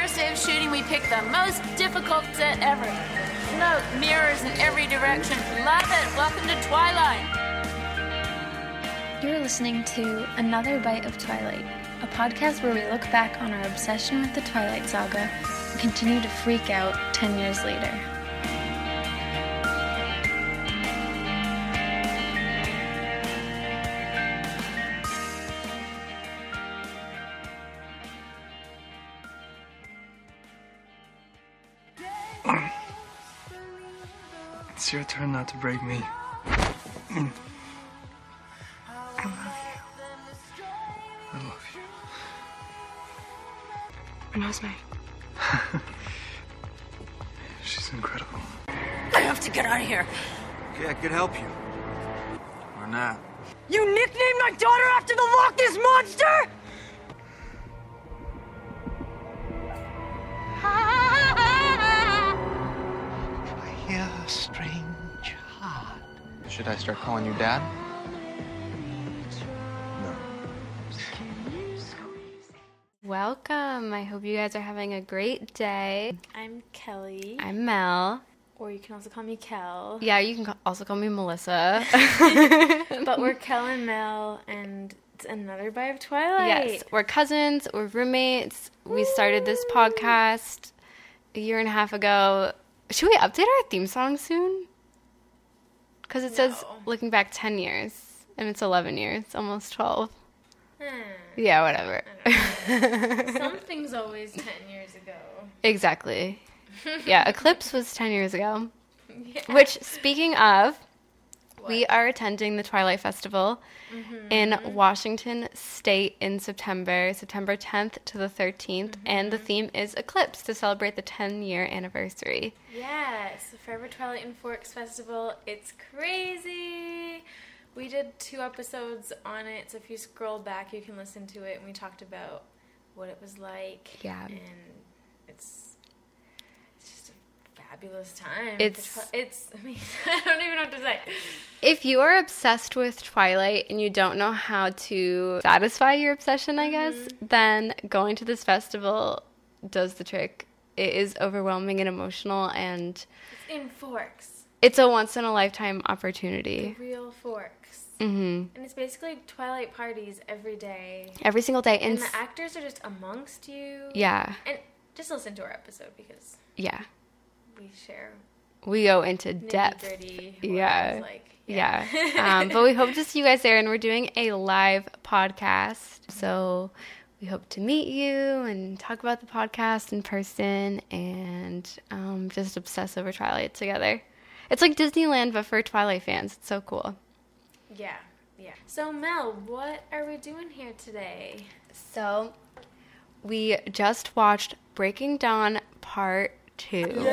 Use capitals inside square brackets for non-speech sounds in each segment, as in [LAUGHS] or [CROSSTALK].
first day of shooting, we picked the most difficult set ever. Smoke, mirrors in every direction. Love it. Welcome to Twilight. You're listening to Another Bite of Twilight, a podcast where we look back on our obsession with the Twilight Saga and continue to freak out 10 years later. Not to break me. I love you. I love you. Renesmee. [LAUGHS] She's incredible. I have to get out of here. Okay, I could help you. Or not. You nicknamed my daughter after the Loch Ness monster? Should I start calling you Dad? No. Welcome. I hope you guys are having a great day. I'm Kelly, I'm Mel. or you can also call me Kel. Yeah, you can also call me Melissa. [LAUGHS] But we're Kel and Mel, and it's another bite of Twilight. yes, we're cousins, we're roommates. We started this podcast a year and a half ago. Should we update our theme song soon? Because it says looking back 10 years, and it's 11 years, almost 12. Hmm. Yeah, whatever. [LAUGHS] Something's always 10 years ago. exactly. Yeah, [LAUGHS] Eclipse was 10 years ago. Yeah. Which, speaking of, we are attending the Twilight Festival mm-hmm. in Washington State in September, September 10th to the 13th, mm-hmm. and the theme is Eclipse to celebrate the 10 year anniversary. Yes, the Forever Twilight and Forks Festival. It's crazy. We did two episodes on it, so if you scroll back, you can listen to it. And we talked about what it was like. Yeah. And it's, it's just a fabulous time. It's- it's. [LAUGHS] I mean, [LAUGHS] I don't even know what to say. If you are obsessed with Twilight and you don't know how to satisfy your obsession, I guess, then going to this festival does the trick. It is overwhelming and emotional, and It's in Forks. it's a once in a lifetime opportunity. Real Forks. hmm And it's basically Twilight parties every day. Every single day. And And, the actors are just amongst you. yeah, And just listen to our episode because yeah. We share We go into depth. Yeah. Like, Yeah. um, but we hope to [LAUGHS] see you guys there, and we're doing a live podcast. So we hope to meet you and talk about the podcast in person and um, just obsess over Twilight together. It's like Disneyland, but for Twilight fans. It's so cool. yeah, yeah. So Mel, what are we doing here today? So we just watched Breaking Dawn Part 2,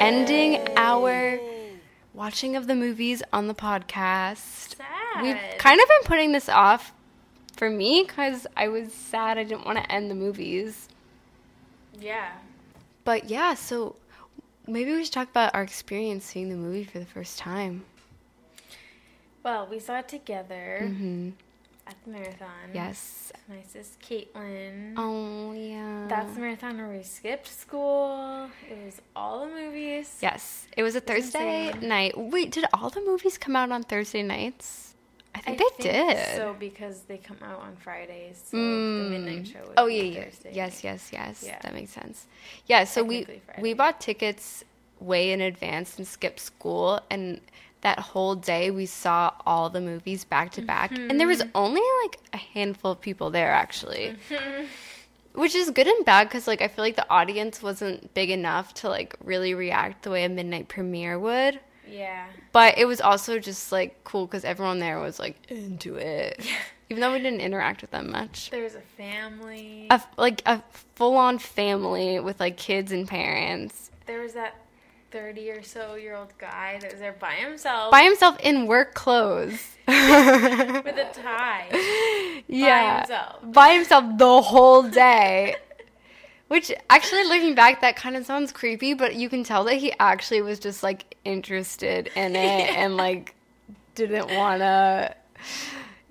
ending our watching of the movies on the podcast. Sad. We've kind of been putting this off for me because I was sad I didn't want to end the movies. Yeah. But yeah, so maybe we should talk about our experience seeing the movie for the first time. Well, we saw it together hmm at the marathon. Yes. Nicest Caitlin. Oh, yeah. That's the marathon where we skipped school. It was all the movies. Yes. It was a Thursday insane. night. Wait, did all the movies come out on Thursday nights? I think they did. So because they come out on Fridays, so Mm. the midnight show. Would Oh be yeah, yeah. Thursday Yes, night. yes, yes. Yeah. That makes sense. Yeah, so we Friday. we bought tickets way in advance and skipped school and that whole day we saw all the movies back to back and there was Mm-hmm. only like a handful of people there actually. Which is good and bad cuz like I feel like the audience wasn't big enough to like really react the way a midnight premiere would. Yeah. But it was also just like cool cuz everyone there was like into it. yeah. Even though we didn't interact with them much There was a family. a like a full on family with like kids and parents there was that thirty or so year old guy that was there by himself by himself in work clothes. [LAUGHS] with a tie. [LAUGHS] yeah, himself. by himself the whole day. [LAUGHS] Which actually, looking back, that kind of sounds creepy, but you can tell that he actually was just like interested in it and like didn't want to.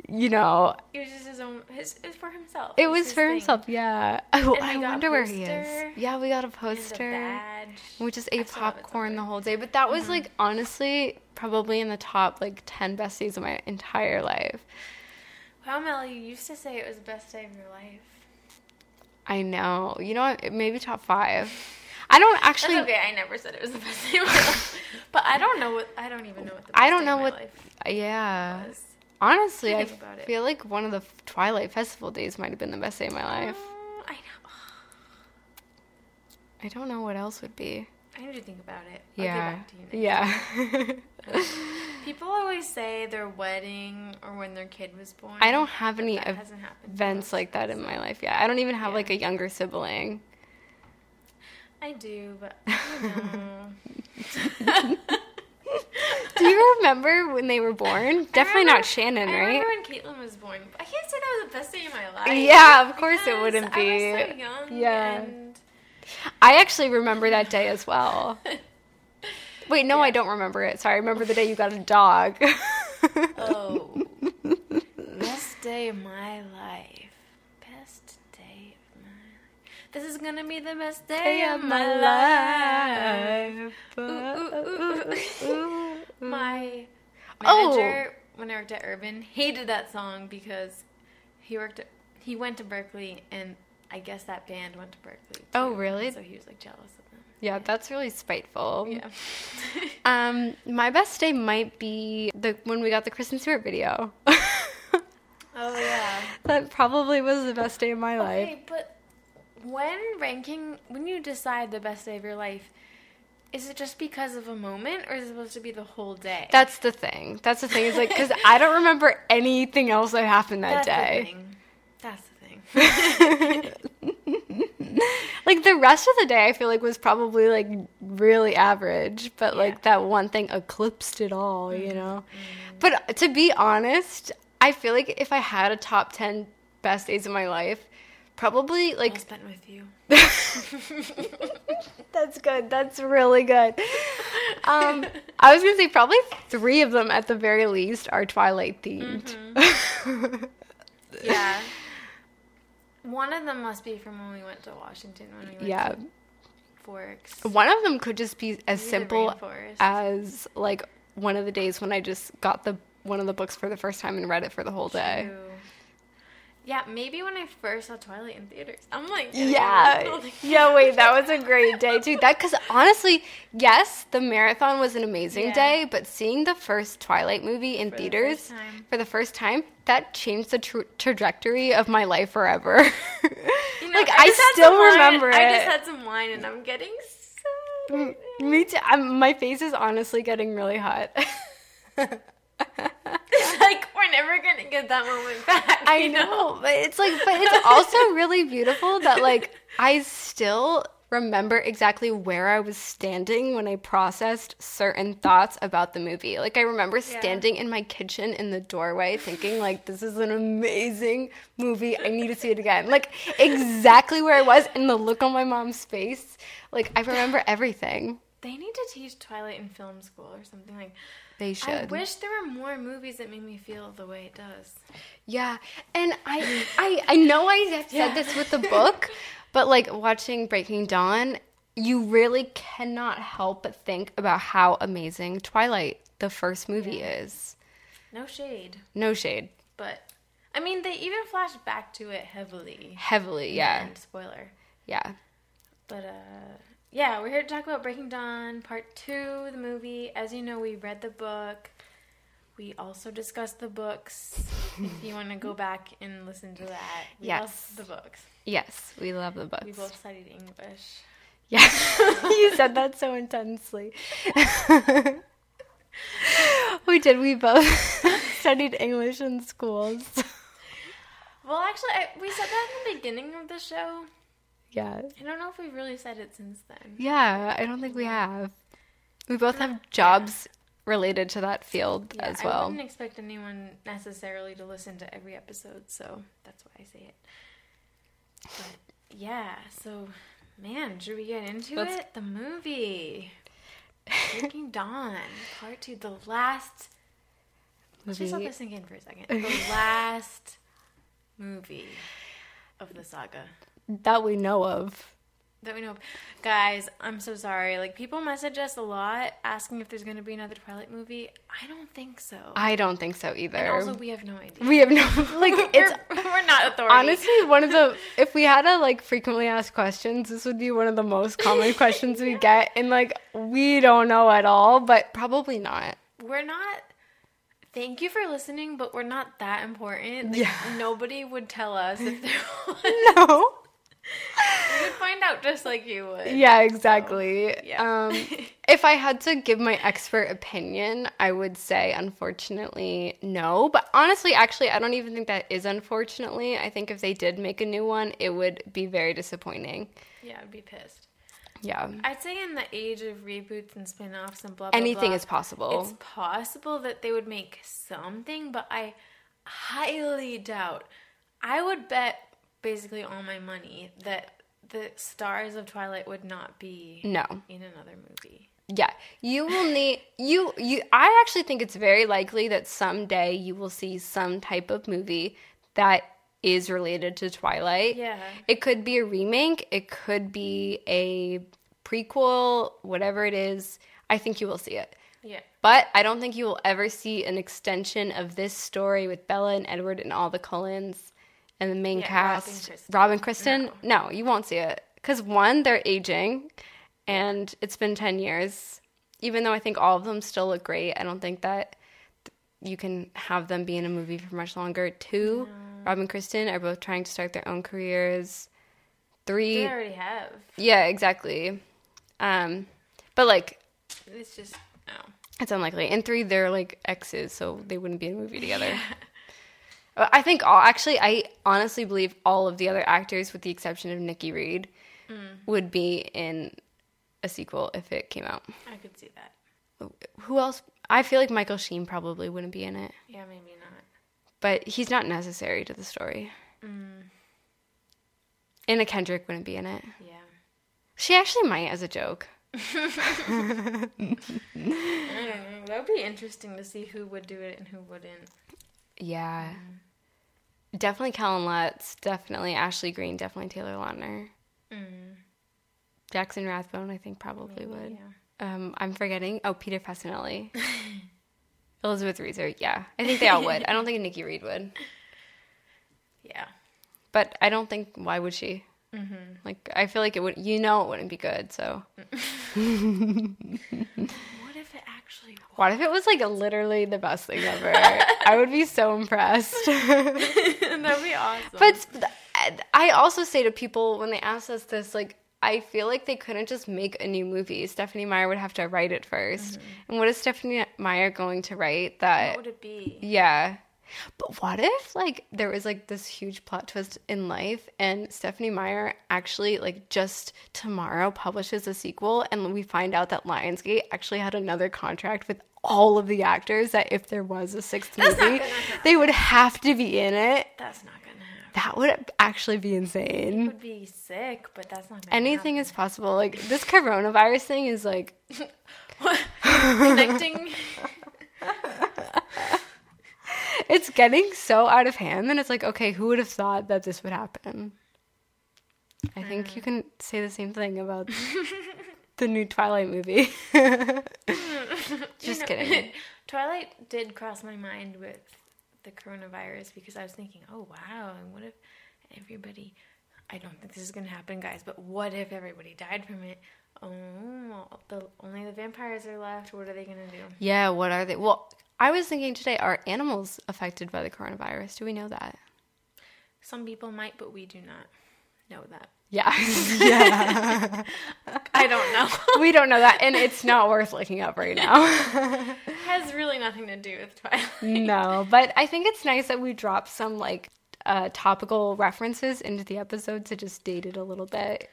You know, It was just his own. His, it was for himself. it It's was his for thing. himself. Yeah. Oh, I a wonder where he is. Yeah, we got a a poster. badge. We just ate popcorn the whole day, but that was Mm-hmm. like honestly probably in the top like ten best days of my entire life. Wow, Mel, you used to say it was the best day of your life. I know. You know what? Maybe top five. I don't actually. That's okay. I never said it was the best day of my life. But I don't know what. I don't even know what the best I don't know what. Yeah. was. Honestly, I I think it. feel like one of the Twilight Festival days might have been the best day of my life. Oh, [SIGHS] I know. I don't know what else would be. I need to think about it. I'll Yeah. get back to you next Yeah. [LAUGHS] [LAUGHS] People always say their wedding or when their kid was born. I don't have any that hasn't happened. to events like that in my life. Yeah. I don't even have Yeah. like a younger sibling. I do, but [LAUGHS] I. Do you remember when they were born? Definitely remember- not Shannon, right? I remember when Caitlin was born. I can't say that was the best day of my life. Yeah, of course it wouldn't I was be. so young Yeah. and I actually remember that day as well. [LAUGHS] Wait, no, I don't remember it. Sorry, I remember the day you got a dog. Oh. [LAUGHS] Best day of my life. Best day of my life. This is gonna be the best day of my life. Ooh, ooh, ooh. My Oh. manager, when I worked at Urban, hated that song because he worked at, he went to Berkeley and I guess that band went to Berkeley. Too, Oh, really? So he was like jealous of them. Yeah, that's really spiteful. Yeah. [LAUGHS] Um, my best day might be the when we got the Kristen Stewart video. [LAUGHS] oh yeah. that probably was the best day of my life. Okay, but when ranking, when you decide the best day of your life, is it just because of a moment, or is it supposed to be the whole day? That's the thing. That's the thing. Is like because I don't remember anything else that happened that That's the day. thing. That's the thing. [LAUGHS] like the rest of the day, I feel like was probably like really average, but like that one thing eclipsed it all, you Mm-hmm. know. But to be honest, I feel like if I had a top ten best days of my life, probably like spent with you. That's good. That's really good. Um, [LAUGHS] I was gonna say probably three of them at the very least are Twilight themed. Mm-hmm. Yeah. [LAUGHS] One of them must be from when we went to Washington when we went yeah, to Forks. one of them could just be as Maybe simple as like one of the days when I just got the one of the books for the first time and read it for the whole day. True. Yeah, maybe when I first saw Twilight in theaters. I'm like, Yeah, [LAUGHS] yeah. Wait, that was a great day too. That because honestly, yes, the marathon was an amazing Yeah. day, but seeing the first Twilight movie in For theaters time. for the first time, that changed the tra- trajectory of my life forever. You [LAUGHS] know, like I, had still some wine- remember it. I just had some wine and I'm getting so. M- Me too. I'm, my face is honestly getting really hot. [LAUGHS] It's [LAUGHS] like we're never gonna get that moment back. I you know, but it's like, but it's also really beautiful that like I still remember exactly where I was standing when I processed certain thoughts about the movie. Like I remember standing in my kitchen in the doorway thinking like this is an amazing movie. I need to see it again. Like exactly where I was and the look on my mom's face. Like I remember everything. They need to teach Twilight in film school or something like. They should. I wish there were more movies that made me feel the way it does. Yeah, and I, I, I know I have said this with the book, but like watching Breaking Dawn, you really cannot help but think about how amazing Twilight, the first movie, is. No shade, No shade, but I mean they even flash back to it heavily. heavily, yeah, And spoiler. yeah, But uh yeah, we're here to talk about Breaking Dawn Part 2, the movie. As you know, we read the book. We also discussed the books. if you want to go [LAUGHS] back and listen to that. We Yes. love the books. yes, we love the books. We both studied English. Yeah, [LAUGHS] you said that so intensely. [LAUGHS] we did. We both studied English in schools. Well, actually, I, we said that in the beginning of the show. Yeah. I don't know if we've really said it since then. Yeah, I don't think we have. We both have jobs related to that field Yeah, as well. I wouldn't expect anyone necessarily to listen to every episode, so that's why I say it. But yeah, so man, should we get into Let's- it? The movie. Breaking [LAUGHS] Dawn, part two, the last Let's just let this sink in for a second. The last movie of the saga that we know of. that we know of. Guys, I'm so sorry. Like, people message us a lot asking if there's going to be another Twilight movie. I don't think so. I don't think so either. and also, we have no idea. we have no [LAUGHS] like [LAUGHS] it's we're, we're not authority. honestly one of the [LAUGHS] if we had to like frequently asked questions, this would be one of the most common questions we get, and like we don't know at all, but probably not. we're not. Thank you for listening, but we're not that important. Like, Yeah. Nobody would tell us if there was. No. We would find out just like you would. Yeah, exactly. yeah. Um, [LAUGHS] if I had to give my expert opinion, I would say unfortunately no. But honestly, actually, I don't even think that is unfortunately. I think if they did make a new one, it would be very disappointing. Yeah, I'd be pissed. Yeah. I'd say in the age of reboots and spin-offs and blah blah blah. Anything blah, is possible. It's possible that they would make something, but I highly doubt. I would bet basically all my money that the stars of Twilight would not be No. in another movie. Yeah, you will need you you I actually think it's very likely that someday you will see some type of movie that is related to Twilight. Yeah. It could be a remake, it could be a prequel, whatever it is. I think you will see it. Yeah. But I don't think you will ever see an extension of this story with Bella and Edward and all the Cullens and the main Yeah, cast. Robin Kristen. Robin Kristen? No, you won't see it. Because one, they're aging and it's been 10 years. Even though I think all of them still look great, I don't think that you can have them be in a movie for much longer. Two, Robin and Kristen are both trying to start their own careers. Three, They already have. yeah, exactly. Um, but like, It's just no. it's unlikely. And three, they're like exes, so they wouldn't be in a movie together. [LAUGHS] Uh, Uh, I think all actually, I honestly believe all of the other actors, with the exception of Nikki Reed, mm. would be in a sequel if it came out. I could see that. Who else? I feel like Michael Sheen probably wouldn't be in it, Yeah, maybe not. but he's not necessary to the story. Mm. Anna Kendrick wouldn't be in it. Yeah. She actually might as a joke. [LAUGHS] [LAUGHS] I don't know. That would be interesting to see who would do it and who wouldn't. Yeah. Mm. Definitely Kellen Lutz. Definitely Ashley Greene. Definitely Taylor Lautner. Jackson Rathbone, I think, probably would. Um, I'm forgetting. Oh, Peter Facinelli. [LAUGHS] Elizabeth Reaser. Yeah. I think they all would. I don't think Nikki Reed would. [LAUGHS] Yeah. But I don't think, why would she? Like, I feel like it would, you know, it wouldn't be good. So, [LAUGHS] What if it was? what if it was like literally the best thing ever? I would be so impressed. [LAUGHS] That'd be awesome. But I also say to people when they ask us this, like, I feel like they couldn't just make a new movie. Stephenie Meyer would have to write it 1st mm-hmm. And what is Stephenie Meyer going to write that? what would it be? yeah. But what if, like, there was, like, this huge plot twist in life and Stephenie Meyer actually, like, just tomorrow publishes a sequel and we find out that Lionsgate actually had another contract with all of the actors that if there was a sixth movie, they would have to be in it? That's not gonna happen. That would actually be insane. It would be sick, but that's not gonna Anything is possible. Like this coronavirus thing is like happen. [LAUGHS] connecting. [LAUGHS] it's getting so out of hand and it's like, okay, who would have thought that this would happen? I think you can say the same thing about [LAUGHS] the new Twilight movie. Just know, kidding. [LAUGHS] Twilight did cross my mind with the coronavirus because I was thinking, oh wow, and what if everybody? I don't think this is gonna happen, guys. But what if everybody died from it? Oh, the only the vampires are left. What are they gonna do? Yeah, what are they? Well, I was thinking today, are animals affected by the coronavirus? Do we know that? Some people might, but we do not know that. Yeah. Yeah. [LAUGHS] I don't know. [LAUGHS] we don't know that. And it's not worth looking up right now. [LAUGHS] has really nothing to do with Twilight. no, but I think it's nice that we drop some like uh, topical references into the episode to just date it a little bit.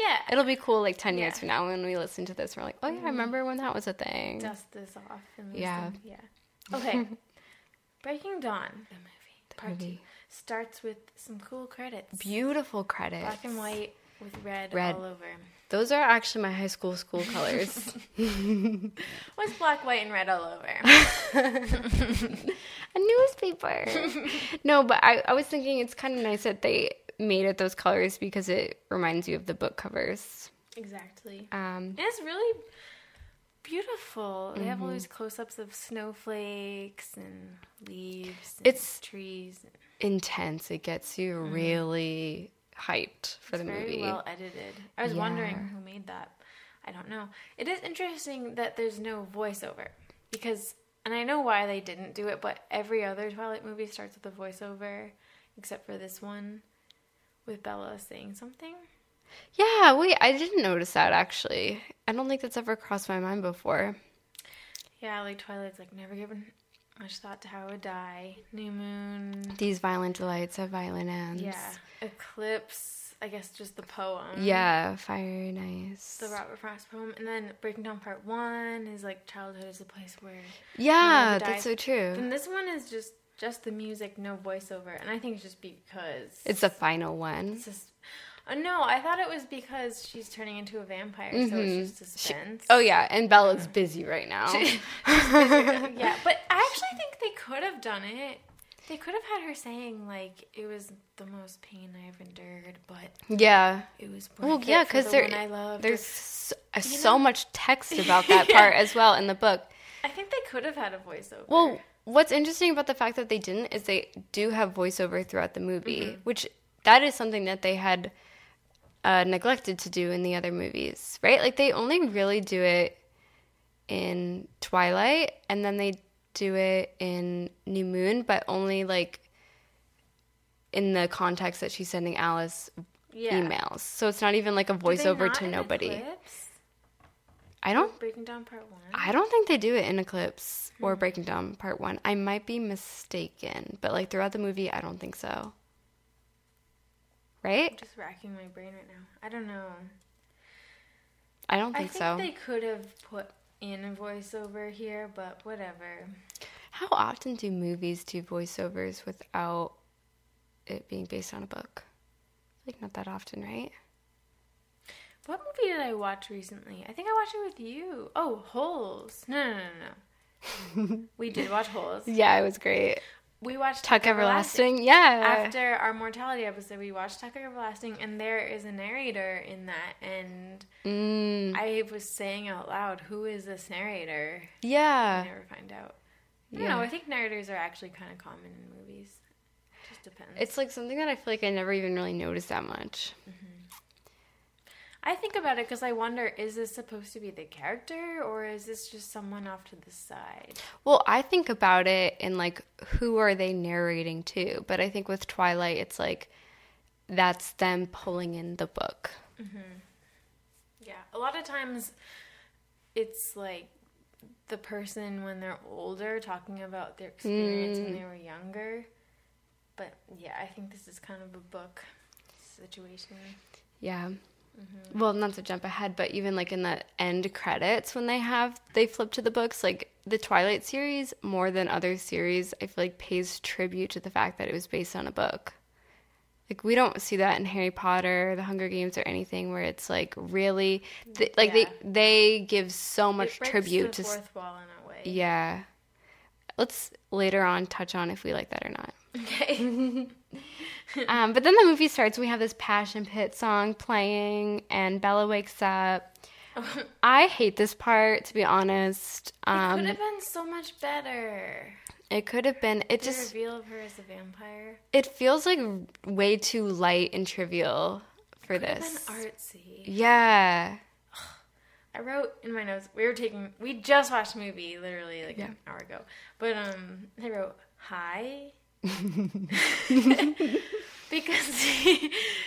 Yeah, It'll be cool like 10 years Yeah. Mm-hmm. from now when we listen to this. We're like, oh yeah, I remember when that was a thing. dust this off. And Yeah. listen. yeah. Okay. [LAUGHS] Breaking Dawn, the movie, part movie. two, starts with some cool credits. Beautiful credits. Black and white. with red, Red. all over. Those are actually my high school school [LAUGHS] colors. [LAUGHS] What's black, white, and red all over? a newspaper. no, but I, I was thinking it's kind of nice that they made it those colors because it reminds you of the book covers. exactly. Um, it's really beautiful. They have all Mm-hmm. these close-ups of snowflakes and leaves. And It's- trees. intense. It gets you really hyped for the movie. Very movie. well edited. I was wondering who made that. I don't know. It is interesting that there's no voiceover because, and I know why they didn't do it, but every other Twilight movie starts with a voiceover, except for this one, with Bella saying something. Yeah, wait, I didn't notice that actually. I don't think that's ever crossed my mind before. Yeah, like Twilight's like never given much thought to how it would die. New Moon. These violent delights have violent ends. Yeah. Eclipse. I guess just the poem. Yeah, fire and ice. The Robert Frost poem, and then Breaking Dawn Part One is like childhood is a place where yeah, that's so true. And this one is just just the music, no voiceover, and I think it's just because It's the final one. it's just. Uh, no, I thought it was because she's turning into a vampire, so it's just suspense. Oh yeah, and Bella's busy right now. [LAUGHS] yeah, but I actually think they could have done it. They could have had her saying like it was the most pain I've endured, but yeah. it was Well, yeah, because the there, there's or- so, uh, so much text about [LAUGHS] that part as well in the book. I think they could have had a voiceover. Well, what's interesting about the fact that they didn't is they do have voiceover throughout the movie, Mm-hmm. which that is something that they had uh, neglected to do in the other movies, right? Like they only really do it in Twilight, and then they do it in New Moon, but only like in the context that she's sending Alice yeah. emails. So it's not even like a voiceover to nobody. Eclipse? I don't Breaking Dawn part one. I don't think they do it in Eclipse Hmm. or Breaking Dawn Part 1. I might be mistaken, but like throughout the movie, I don't think so. Right? I'm just racking my brain right now. I don't know. I don't think, I think, so. they could have put in a voiceover here, but whatever. How often do movies do voiceovers without it being based on a book? Like not that often, right? What movie did I watch recently? I think I watched it with you. Oh, Holes. No, no, no, no. [LAUGHS] we did watch Holes. Yeah, it was great. We watched Tuck Everlasting. Yeah. After our mortality episode, we watched Tuck Everlasting, and there is a narrator in that. And Mm, I was saying out loud, "Who is this narrator?" Yeah. I yeah. never find out. I don't know. I think narrators are actually kind of common in movies. Just depends. It's like something that I feel like I never even really noticed that much. I think about it because I wonder: is this supposed to be the character, or is this just someone off to the side? Well, I think about it in like who are they narrating to? But I think with Twilight, it's like that's them pulling in the book. Mm-hmm. Yeah, a lot of times it's like the person when they're older talking about their experience when mm. they were younger. But yeah, I think this is kind of a book situation. Yeah. Mm-hmm. Well, not to jump ahead, but even like in the end credits when they have they flip to the books, like the Twilight series more than other series, I feel like pays tribute to the fact that it was based on a book. Like we don't see that in Harry Potter, The Hunger Games, or anything where it's like really th- mm, like Yeah. they they give so much tribute to fourth wall in a way. Yeah. Let's later on touch on if we like that or not. Okay. [LAUGHS] [LAUGHS] Um, but then the movie starts. We have this Passion Pit song playing, and Bella wakes up. [LAUGHS] I hate this part, to be honest. Um, it could have been so much better. it could have been. It The just reveal of her as a vampire. it feels like way too light and trivial for this. artsy. Yeah. I wrote in my notes. We were taking. We just watched a movie, literally like Yeah. an hour ago. But um, I wrote hi [LAUGHS] because [LAUGHS]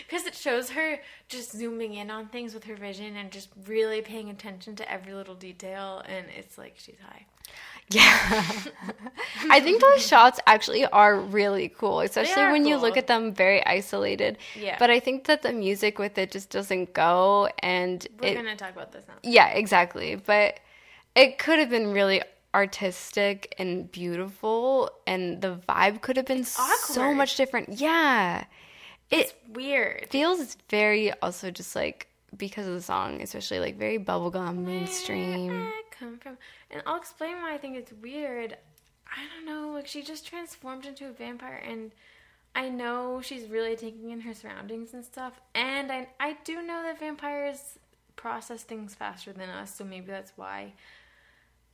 because it shows her just zooming in on things with her vision and just really paying attention to every little detail, and it's like she's high. Yeah. [LAUGHS] I think those shots actually are really cool, especially when you look at them very isolated. Yeah. But I think that the music with it just doesn't go and We're it gonna talk about this now. Yeah, exactly. But it could have been really artistic and beautiful, and the vibe could have been so much different. Yeah. It Weird. feels very also just like because of the song, especially like very bubblegum mainstream. Where I come from, and I'll explain why I think it's weird. I don't know, like she just transformed into a vampire, and I know she's really taking in her surroundings and stuff. And I I do know that vampires process things faster than us, so maybe that's why.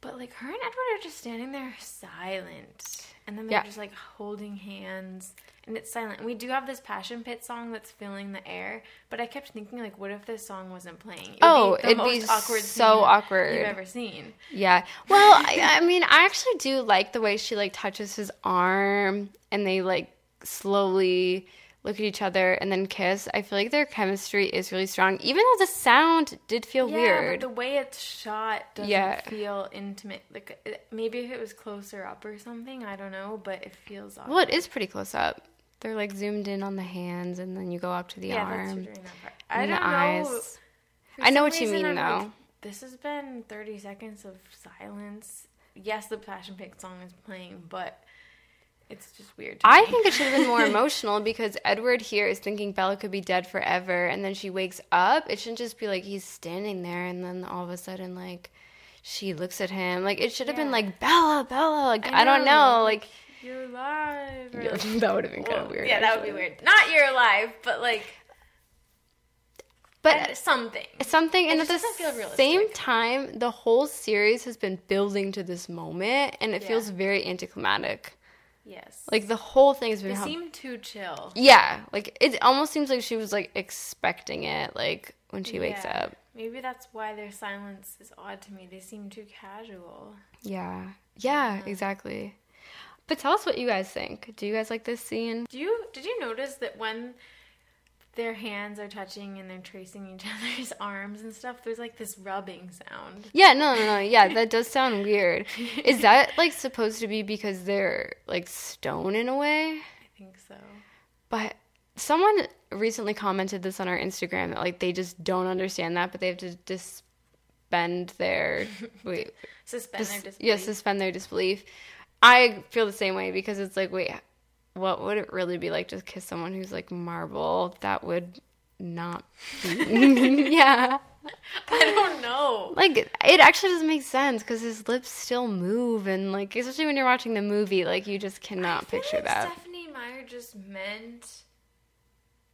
But like her and Edward are just standing there silent, and then they're Yeah. just like holding hands, and it's silent. And we do have this Passion Pit song that's filling the air, but I kept thinking like, what if this song wasn't playing? It would Oh, the it'd be awkward so awkward. you've ever seen. Yeah. Well, I, I mean, I actually do like the way she like touches his arm and they like slowly look at each other and then kiss. I feel like their chemistry is really strong, even though the sound did feel Yeah, weird. but the way it's shot doesn't Yeah. feel intimate. Like uh, maybe if it was closer up or something, I don't know, but it feels awkward. well, it is pretty close up. They're like zoomed in on the hands and then you go up to the yeah, arm during. I and don't the know. eyes. I know what you mean, I'm like, though. this has been 30 seconds of silence. Yes, the Passion Pit song is playing, but it's just weird. I think it should have been more [LAUGHS] emotional because Edward here is thinking Bella could be dead forever, and then she wakes up. It shouldn't just be like he's standing there, and then all of a sudden, like she looks at him. Like it should have been like Bella, Bella. Like I, I don't know. Like you're alive. or- Yeah, [LAUGHS] that would have been kind Well, of weird. Yeah, that would be weird. Not you're alive, but like But something. something, and It at the doesn't feel realistic. same time, the whole series has been building to this moment, and it Yeah. feels very anticlimactic. Yes. Like the whole thing has been they how- seem too chill. Yeah, like it almost seems like she was like expecting it, like when she wakes Yeah. up. Maybe that's why their silence is odd to me. They seem too casual. Yeah, yeah, exactly. But tell us what you guys think. Do you guys like this scene? Do you did you notice that when their hands are touching and they're tracing each [LAUGHS] other's arms and stuff, there's like this rubbing sound. Yeah, no, no, no. Yeah, that does [LAUGHS] sound weird. Is that like supposed to be because they're like stone in a way? I think so. But someone recently commented this on our Instagram that like they just don't understand that, but they have to [LAUGHS] suspend their wait, Suspend dis- their disbelief. yeah, suspend their disbelief. I feel the same way because it's like, wait, what would it really be like to kiss someone who's like marble? That would not be. [LAUGHS] [LAUGHS] yeah. I don't know. Like it actually doesn't make sense because his lips still move and like especially when you're watching the movie, like you just cannot picture like that. Stephenie Meyer just meant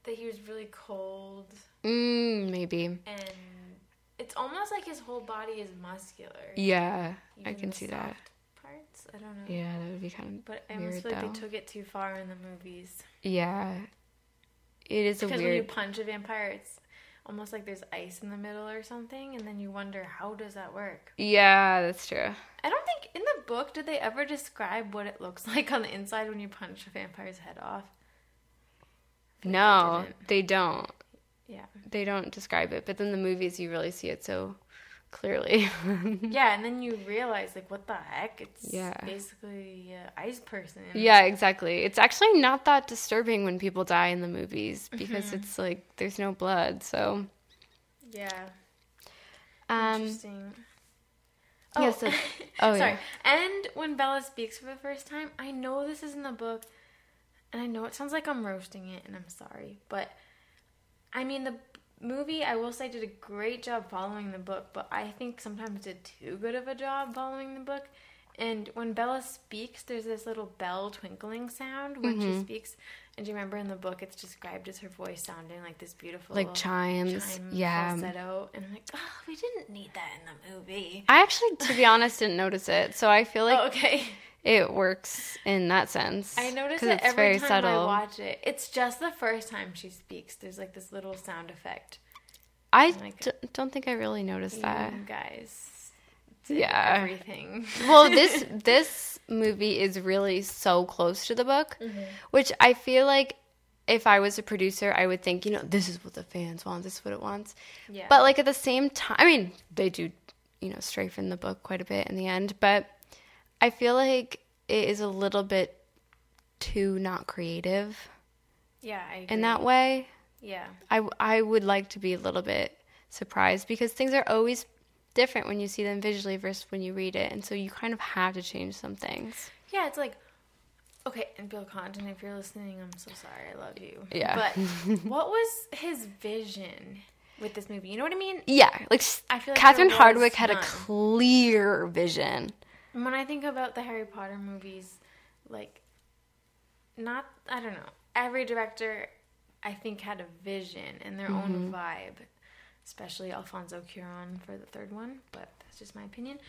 that he was really cold Mm, maybe. and it's almost like his whole body is muscular. Yeah, I can see that. soft Parts, I don't know. Yeah, that would be kind of But I weird almost feel like though. they took it too far in the movies. yeah, it is a Because when you punch a vampire, it's almost like there's ice in the middle or something, and then you wonder how does that work. Yeah, that's true. I don't think in the book did they ever describe what it looks [LAUGHS] like on the inside when you punch a vampire's head off. No, didn't. they don't. Yeah, They don't describe it, but then the movies you really see it so clearly. [LAUGHS] yeah, and then you realize like what the heck? It's Yeah. basically an ice person. yeah, exactly. It's actually not that disturbing when people die in the movies because Mm-hmm. it's like there's no blood. So, yeah. um, Interesting. yeah, so- [LAUGHS] oh, sorry. yeah. And when Bella speaks for the first time, I know this is in the book, and I know it sounds like I'm roasting it, and I'm sorry, but I mean the movie I will say did a great job following the book, but I think sometimes did too good of a job following the book. And when Bella speaks, there's this little bell twinkling sound when Mm-hmm. she speaks. And do you remember in the book it's described as her voice sounding like this beautiful Like chimes, chime yeah. falsetto. And I'm like, oh, we didn't need that in the movie. I actually, to be honest, didn't notice it. So I feel like oh, okay. It works in that sense. I notice it it's every very time subtle. I watch it. It's just the first time she speaks. There's like this little sound effect. I like- d- don't think I really noticed that. Guys, Yeah. everything. well, this [LAUGHS] this movie is really so close to the book, Mm-hmm. which I feel like if I was a producer, I would think, you know, this is what the fans want, this is what it wants. Yeah. But like at the same time, I mean, they do, you know, strafe in the book quite a bit in the end, but I feel like it is a little bit too not creative yeah, in that way. Yeah, I, I would like to be a little bit surprised because things are always different when you see them visually versus when you read it. And so you kind of have to change some things. yeah. It's like Okay, and Bill Condon, if you're listening, I'm so sorry. I love you. Yeah. But [LAUGHS] what was his vision with this movie? You know what I mean? Yeah, like I feel like Catherine Hardwicke had a clear vision. And When I think about the Harry Potter movies, like, not, I don't know, every director, I think, had a vision and their own mm-hmm. vibe, especially Alfonso Cuaron for the third one, but that's just my opinion.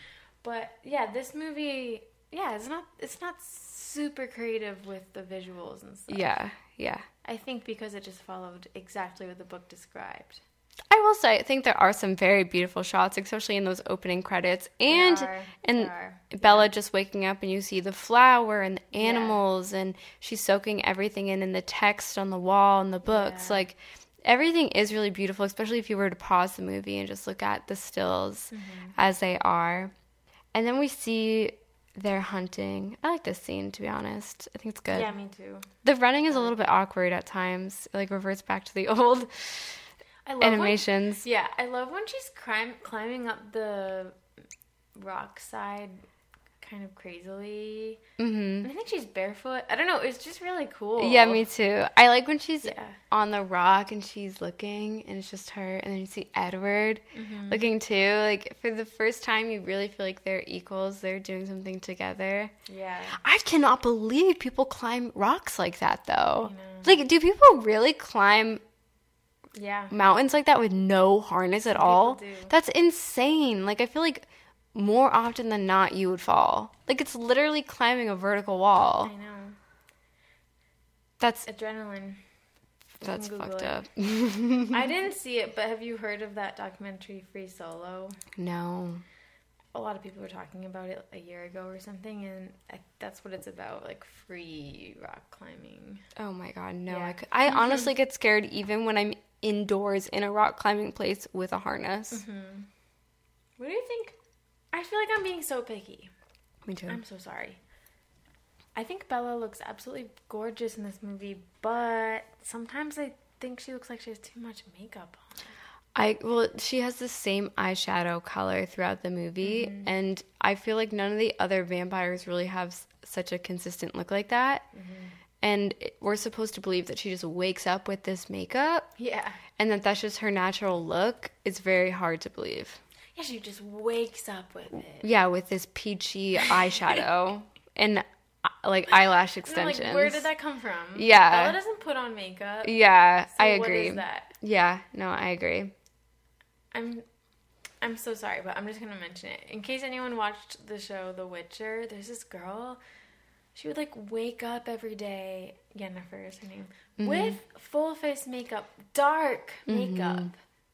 But yeah, this movie, yeah, it's not, it's not super creative with the visuals and stuff. Yeah, yeah. I think because it just followed exactly what the book described. I will say, I think there are some very beautiful shots, especially in those opening credits, and are, and Bella just waking up and you see the flower and the animals, and she's soaking everything in, and the text on the wall and the books. Yeah. Like everything is really beautiful, especially if you were to pause the movie and just look at the stills Mm-hmm. as they are, and then we see their hunting. I like this scene to be honest. I think it's good. Yeah, me too. The running is a little bit awkward at times. It, like reverts back to the [LAUGHS] old I love when- animations. Yeah, I love when she's climb, climbing up the rock side kind of crazily. Mm-hmm. I think she's barefoot. I don't know. It's just really cool. Yeah, me too. I like when she's Yeah. on the rock and she's looking and it's just her and then you see Edward Mm-hmm. looking too. Like for the first time you really feel like they're equals. They're doing something together. Yeah. I cannot believe people climb rocks like that though. Like do people really climb Yeah. mountains like that with no harness at all? do. That's insane. Like I feel like more often than not you would fall. Like it's literally climbing a vertical wall. I know. That's Adrenaline. that's fucked it. up. [LAUGHS] I didn't [LAUGHS] see it, but have you heard of that documentary Free Solo? no. A lot of people were talking about it a year ago or something, and I, that's what it's about like free rock climbing. Oh my god, no! Yeah. I could, I honestly [LAUGHS] get scared even when I'm indoors in a rock climbing place with a harness. Mm-hmm. What do you think? I feel like I'm being so picky. Me too. I'm so sorry. I think Bella looks absolutely gorgeous in this movie, but sometimes I think she looks like she has too much makeup on. I well, she has the same eyeshadow color throughout the movie, Mm-hmm. and I feel like none of the other vampires really have s- such a consistent look like that. Mm-hmm. And we're supposed to believe that she just wakes up with this makeup, Yeah. and that that's just her natural look. It's very hard to believe. Yeah, she just wakes up with it. Yeah, with this peachy eyeshadow [LAUGHS] and uh, like eyelash extensions. like, where did that come from? Yeah. Bella doesn't put on makeup. Yeah, So I agree. is that? Yeah, no, I agree. I'm I'm so sorry, but I'm just gonna mention it. In case anyone watched the show The Witcher, there's this girl. She would like wake up every day. Yennefer is her name. Mm-hmm. With full face makeup, dark makeup,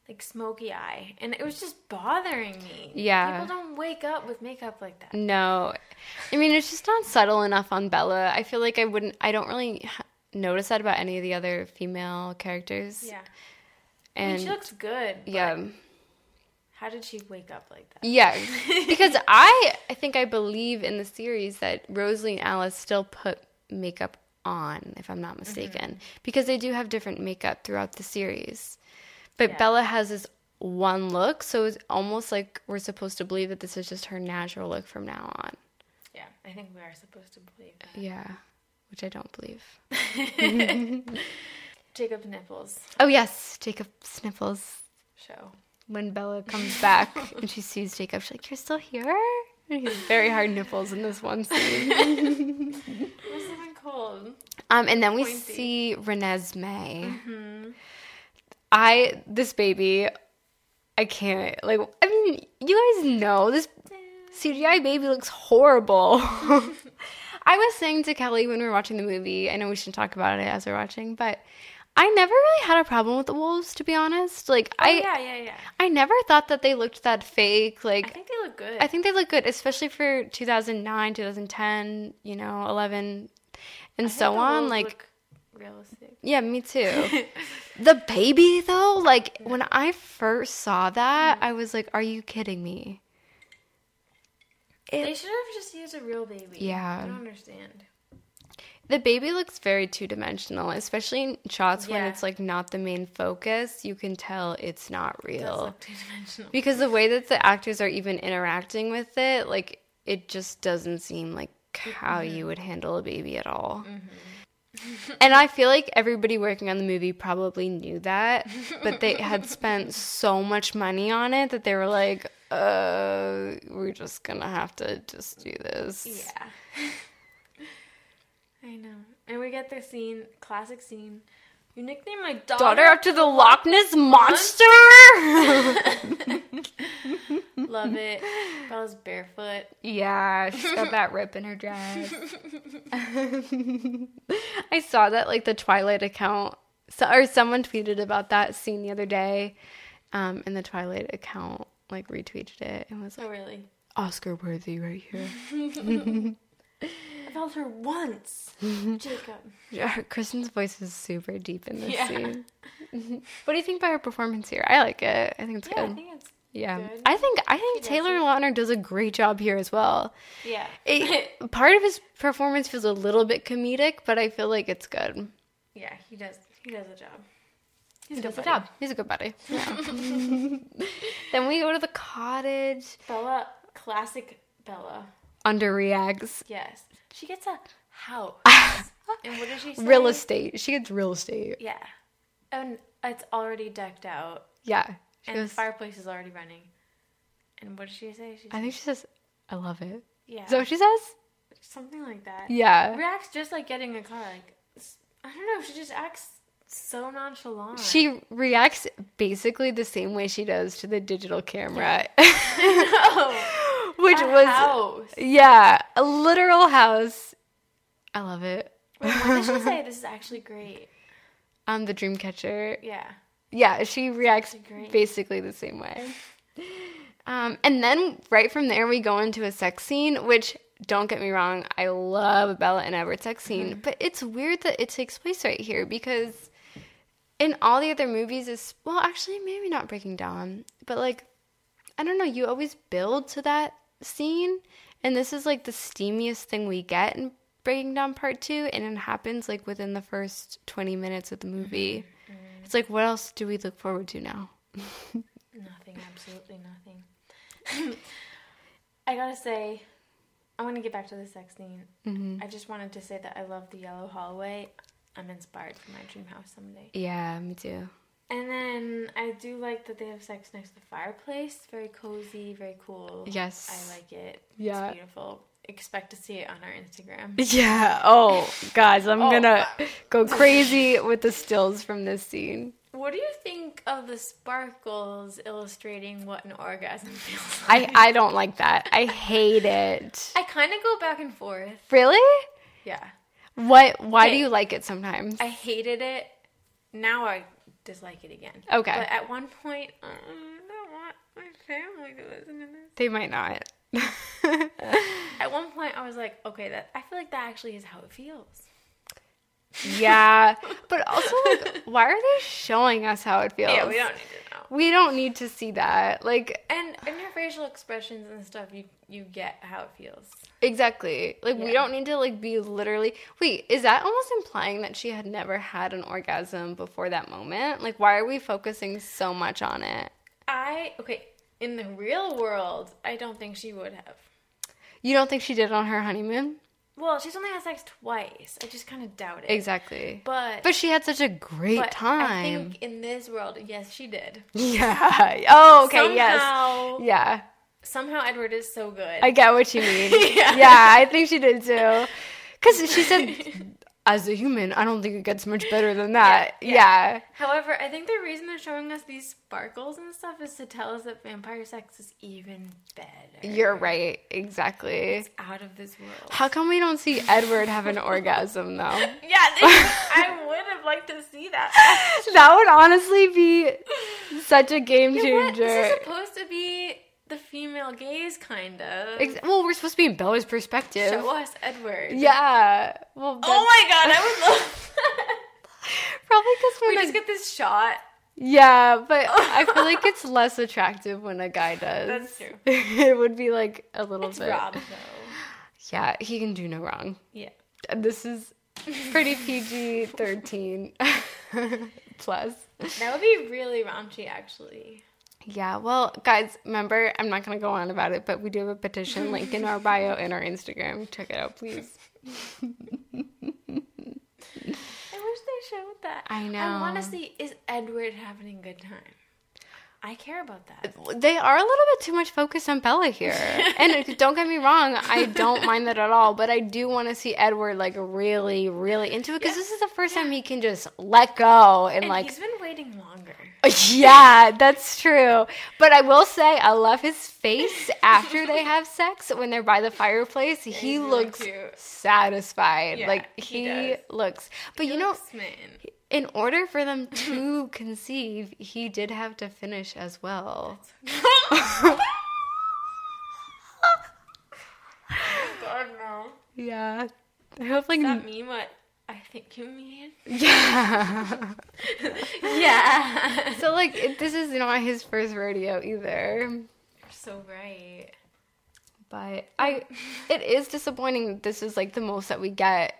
like smoky eye, and it was just bothering me. Yeah. people don't wake up with makeup like that. No, I mean it's just not subtle enough on Bella. I feel like I wouldn't. I don't really ha- notice that about any of the other female characters. Yeah, I mean, and she looks good. yeah, how did she wake up like that? yeah. [LAUGHS] because I, I think I believe in the series that Rosalie and Alice still put makeup on, if I'm not mistaken, Mm-hmm. because they do have different makeup throughout the series. But Yeah. Bella has this one look, so it's almost like we're supposed to believe that this is just her natural look from now on. Yeah, I think we are supposed to believe that. Yeah, which I don't believe. [LAUGHS] [LAUGHS] Jacob Nipples Oh yes, Jacob sniffles show. When Bella comes back [LAUGHS] and she sees Jacob. She's like, "You're still here." And he has very hard nipples in this one scene. [LAUGHS] What's even called? Um, and then we Pointy. see Renesmee. I this baby, I can't like. I mean, you guys know this CGI baby looks horrible. [LAUGHS] I was saying to Kelly when we were watching the movie. I know we shouldn't talk about it as we're watching, but I never really had a problem with the wolves, to be honest. Like Oh, I, yeah, yeah, yeah. I never thought that they looked that fake. Like I think they look good. I think they look good, especially for 2009, 2010, you know, 11, and so on. Like, realistic. yeah, me too. [LAUGHS] the baby, though, like, when I first saw that, mm. I was like, are you kidding me? they should have just used a real baby. Yeah. I don't understand. The baby looks very two dimensional, especially in shots when it's like not the main focus. You can tell it's not It does real. look two dimensional. Because the way that the actors are even interacting with it, like, it just doesn't seem like how you would handle a baby at all. and I [LAUGHS] feel like everybody working on the movie probably knew that, but they had spent so much money on it that they were like, uh, we're just gonna have to just do this. Yeah. [LAUGHS] I know. And we get the scene, classic scene. You nickname my daughter, Daughter after the Loch Ness monster. [LAUGHS] Love it. Bella's barefoot. yeah, she's got that rip in her dress. [LAUGHS] I saw that like the Twilight account, so, or someone tweeted about that scene the other day, um, and the Twilight account like retweeted it and was like Oh, really? Oscar worthy right here. [LAUGHS] I felt her once. [LAUGHS] Jacob. Yeah, Kristen's voice is super deep in this Yeah. scene. [LAUGHS] what do you think about her performance here? I like it. I think it's Yeah, I good. think it's yeah, good. I think I think does Taylor. Lautner does a great job here as well. yeah. It, [LAUGHS] part of his performance feels a little bit comedic, but I feel like it's good. yeah, he does. He does a job. He He's a does good a buddy. job. He's a good buddy. Yeah. then we go to the cottage. Bella, classic Bella. Underreacts. Yes. She gets a house. [LAUGHS] and what does she say? Real estate. She gets real estate. Yeah. And it's already decked out. Yeah. And the fireplace is already running. And what does she say? She I think she says, "I love it." yeah. So what she says? something like that. Yeah. Reacts just like getting a car. Like, I don't know. She just acts so nonchalant. She reacts basically the same way she does to the digital camera, oh, [LAUGHS] [LAUGHS] [LAUGHS] which a was house. yeah, a literal house. I love it. Wait, what did she [LAUGHS] say? This is actually great. Um, the Dreamcatcher. Yeah. Yeah, she reacts basically the same way. Um, and then right from there, we go into a sex scene, which don't get me wrong, I love a Bella and Edward sex scene, but it's weird that it takes place right here because in all the other movies, is well, actually, maybe not Breaking Dawn, but like, I don't know, you always build to that scene, and this is like the steamiest thing we get in Breaking Dawn Part Two, and it happens like within the first twenty minutes of the movie. It's like, what else do we look forward to now? [LAUGHS] Nothing. Absolutely nothing. [LAUGHS] I gotta say, I want to get back to the sex scene. Mm-hmm. I just wanted to say that I love the yellow hallway. I'm inspired for my dream house someday. Yeah, me too. And then I do like that they have sex next to the fireplace. Very cozy, very cool. Yes. I like it. Yeah. It's beautiful. Expect to see it on our Instagram. [LAUGHS] Yeah. Oh, guys, I'm Oh. gonna go crazy with the stills from this scene. What do you think of the sparkles illustrating what an orgasm feels I like? I don't like that. I [LAUGHS] hate it. I kind of go back and forth. Really? Yeah. What? Why do you like it sometimes? I hated it. Now I dislike it again. Okay. But at one point, uh, I don't want my family to listen to this. They might not. [LAUGHS] At one point, I was like, okay, that I feel like that actually is how it feels. yeah, [LAUGHS] but also, like, why are they showing us how it feels? Yeah, we don't need to know. We don't need to see that. Like, And in your facial expressions and stuff, you you get how it feels. Exactly. Like we don't need to like be literally Wait, is that almost implying that she had never had an orgasm before that moment? Like why are we focusing so much on it? I okay in the real world, I don't think she would have. You don't think she did on her honeymoon? Well, she's only had sex twice. I just kind of doubt it. Exactly. But But she had such a great but time. I think in this world, yes, she did. [LAUGHS] Yeah. Oh, okay, yes. Yeah. Somehow Edward is so good. I get what you mean. [LAUGHS] Yeah. yeah. I think she did too. Cuz she said [LAUGHS] as a human, I don't think it gets much better than that. Yeah, yeah. yeah. However, I think the reason they're showing us these sparkles and stuff is to tell us that vampire sex is even better. You're right. Exactly. out of this world. How come we don't see Edward have an orgasm though? [LAUGHS] Yeah, I would have liked to see that. That would honestly be such a game changer. This is supposed to be the female gaze, kind of. Ex- well, we're supposed to be in Bella's perspective. Show us Edward. Yeah. Well, Oh my god, I would love. probably because we just get this shot. yeah, but [LAUGHS] I feel like it's less attractive when a guy does. That's true. [LAUGHS] it would be like a little It's bit. Rob, though. Yeah, he can do no wrong. Yeah. And this is pretty PG thirteen [LAUGHS] plus. That would be really raunchy, actually. Yeah, well, guys, remember, I'm not going to go on about it, but we do have a petition link in our bio and our Instagram. Check it out, please. [LAUGHS] I wish they showed that. I know. I want to see is Edward having a good time. I care about that. They are a little bit too much focused on Bella here. [LAUGHS] and uh, don't get me wrong, I don't mind that at all, but I do want to see Edward, like, really, really into it because this is the first time he can just let go and, And like, he's been waiting longer. [LAUGHS] Yeah, that's true. But I will say, I love his face after they have sex when they're by the fireplace. [LAUGHS] He really looks satisfied. Yeah, like he he, looks. But He you know, looks smitten. in order for them [LAUGHS] to conceive, he did have to finish as well. Oh, God no. Yeah. I hope like Does that mean what I think you mean? yeah. [LAUGHS] Yeah. so like it, this is not his first rodeo either. You're so right. but I it is disappointing this is like the most that we get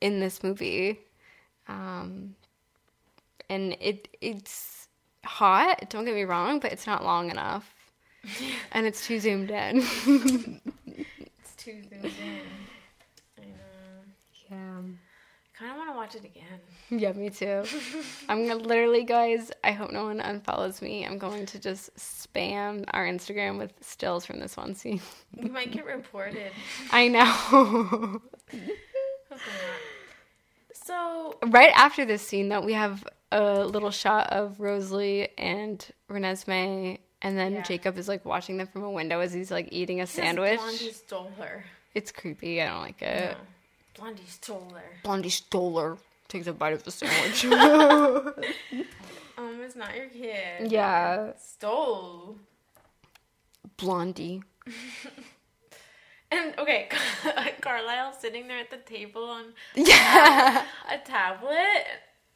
in this movie. Um and it it's hot, don't get me wrong, but it's not long enough. [LAUGHS] and it's too zoomed in. It's too zoomed in. I know. yeah. I kind of want to watch it again. [LAUGHS] Yeah, me too. I'm gonna literally, guys. I hope no one unfollows me. I'm going to just spam our Instagram with stills from this one scene. We might get reported. [LAUGHS] I know. So right after this scene, though, we have a little shot of Rosalie and Renesmee, and then Yeah. Jacob is like watching them from a window as he's like eating a says sandwich. Blondie stole her. It's creepy. I don't like it. No. Blondie stole her. Blondie stole her. Takes a bite of the sandwich. [LAUGHS] [LAUGHS] Um, it's not your kid. yeah, Stole. Blondie. [LAUGHS] And okay, Carlisle sitting there at the table on Yeah. a tablet,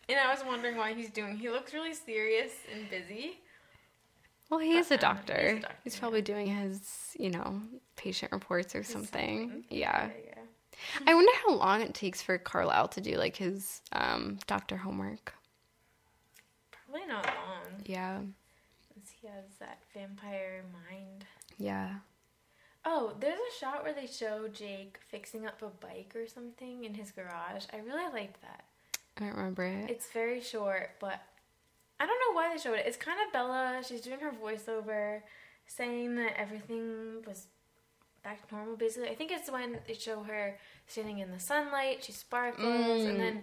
and I was wondering why he's doing. He looks really serious and busy. Well, he is a doctor. he's He's, a doctor, yeah. probably doing his, you know, patient reports or something. Yeah. Yeah, yeah. I wonder how long it takes for Carlisle to do like his um, doctor homework. Probably not long. Yeah. Since he has that vampire mind. Yeah. Oh, there's a shot where they show Jake fixing up a bike or something in his garage. I really liked that. I don't remember it. It's very short, but I don't know why they showed it. It's kind of Bella. She's doing her voiceover, saying that everything was back to normal. Basically, I think it's when they show her standing in the sunlight. She sparkles, and mm. then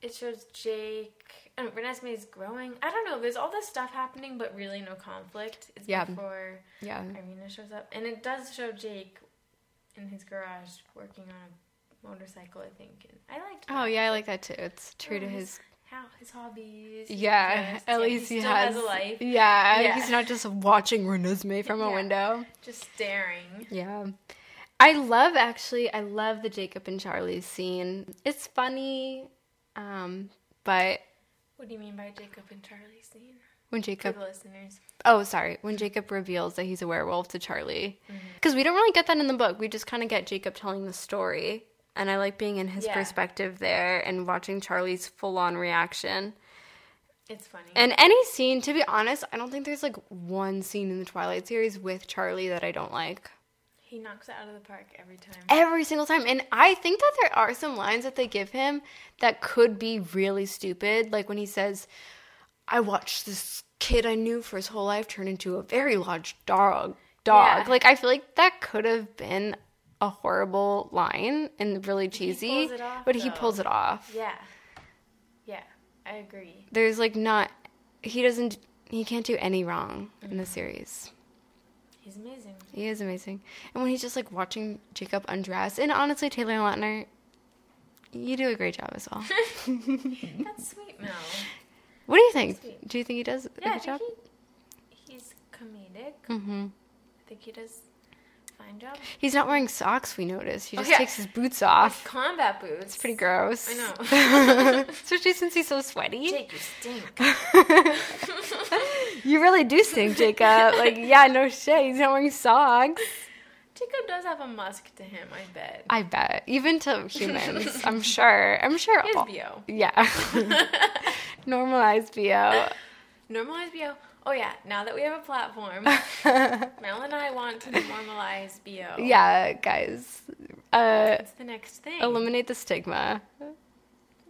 it shows Jake. And Renesmee's growing. I don't know. There's all this stuff happening, but really no conflict. It's Yeah. before yeah. Irina shows up, and it does show Jake in his garage working on a motorcycle. I think, and I liked. Oh yeah, I like that too. It's true to Oh, his. How his hobbies. Yeah, [LAUGHS] at least he, still has, a life. Yeah, Yeah. he's not just watching Renesmee from a Yeah. window. Just staring. Yeah. I love actually I love the Jacob and Charlie scene. It's funny um but What do you mean by Jacob and Charlie scene? when Jacob listeners. Oh, sorry. When Jacob reveals that he's a werewolf to Charlie. Mm-hmm. Cuz we don't really get that in the book. We just kind of get Jacob telling the story. And I like being in his Yeah. perspective there and watching Charlie's full-on reaction. It's funny. And any scene, to be honest, I don't think there's like one scene in the Twilight series with Charlie that I don't like. he knocks it out of the park every time. every single time. And I think that there are some lines that they give him that could be really stupid. Like when he says, I watched this kid I knew for his whole life turn into a very large dog. Dog. Yeah. Like I feel like that could have been a horrible line and really cheesy. pulls it off, but he though. pulls it off. Yeah. Yeah, I agree. There's like not he doesn't he can't do any wrong in the series. He's amazing. He is amazing. And when he's just like watching Jacob undress, and honestly, Taylor Lautner, you do a great job as well. [LAUGHS] That's sweet, Mel. what do you think? Do you think he does a Yeah, I good job? he, he's comedic. Mm-hmm. I think he does a fine job. He's not wearing socks. We noticed. He just yeah. takes his boots off. Combat boots. It's pretty gross. I know. [LAUGHS] [LAUGHS] Especially since he's so sweaty. Jake, you stink. [LAUGHS] You really do stink, Jacob. like, yeah, no shit. He's not wearing socks. Jacob does have a musk to him, I bet. I bet. Even to humans. I'm sure. I'm sure. He has BO. Yeah. Normalized BO. Normalized BO. Oh yeah, now that we have a platform, [LAUGHS] Mel and I want to normalize BO. Yeah, guys. Uh, the next thing. eliminate the stigma.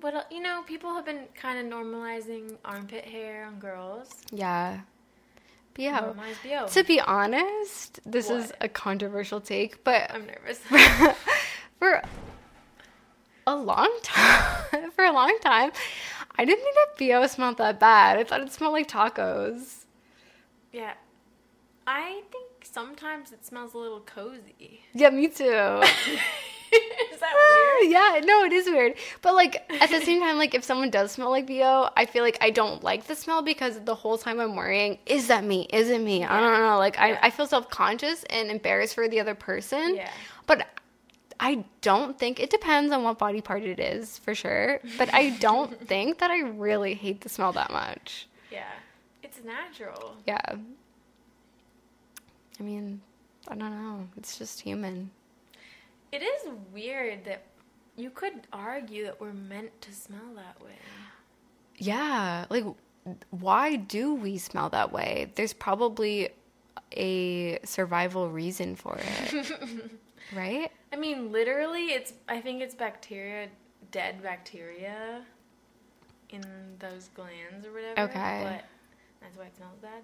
What you know, people have been kind of normalizing armpit hair on girls. Yeah. Normalize BO. To be honest, this is a controversial take, but I'm nervous. [LAUGHS] for a long time, [LAUGHS] for a long time, I didn't think that BO smelled that bad. I thought it smelled like tacos. Yeah, I think sometimes it smells a little cozy. Yeah, me too. [LAUGHS] Is that ah, weird? yeah, no, it is weird. But like at the same time, like if someone does smell like BO, I feel like I don't like the smell because the whole time I'm worrying, is that me? Is it me? I don't know. Like Yeah. I, I feel self conscious and embarrassed for the other person. Yeah. But I don't think it depends on what body part it is for sure. But I don't [LAUGHS] think that I really hate the smell that much. Yeah, it's natural. Yeah. I mean, I don't know. It's just human. It is weird that you could argue that we're meant to smell that way. Yeah, like why do we smell that way? There's probably a survival reason for it. [LAUGHS] right? I mean, literally, it's. I think it's bacteria, dead bacteria, in those glands or whatever. Okay. But that's why it smells bad.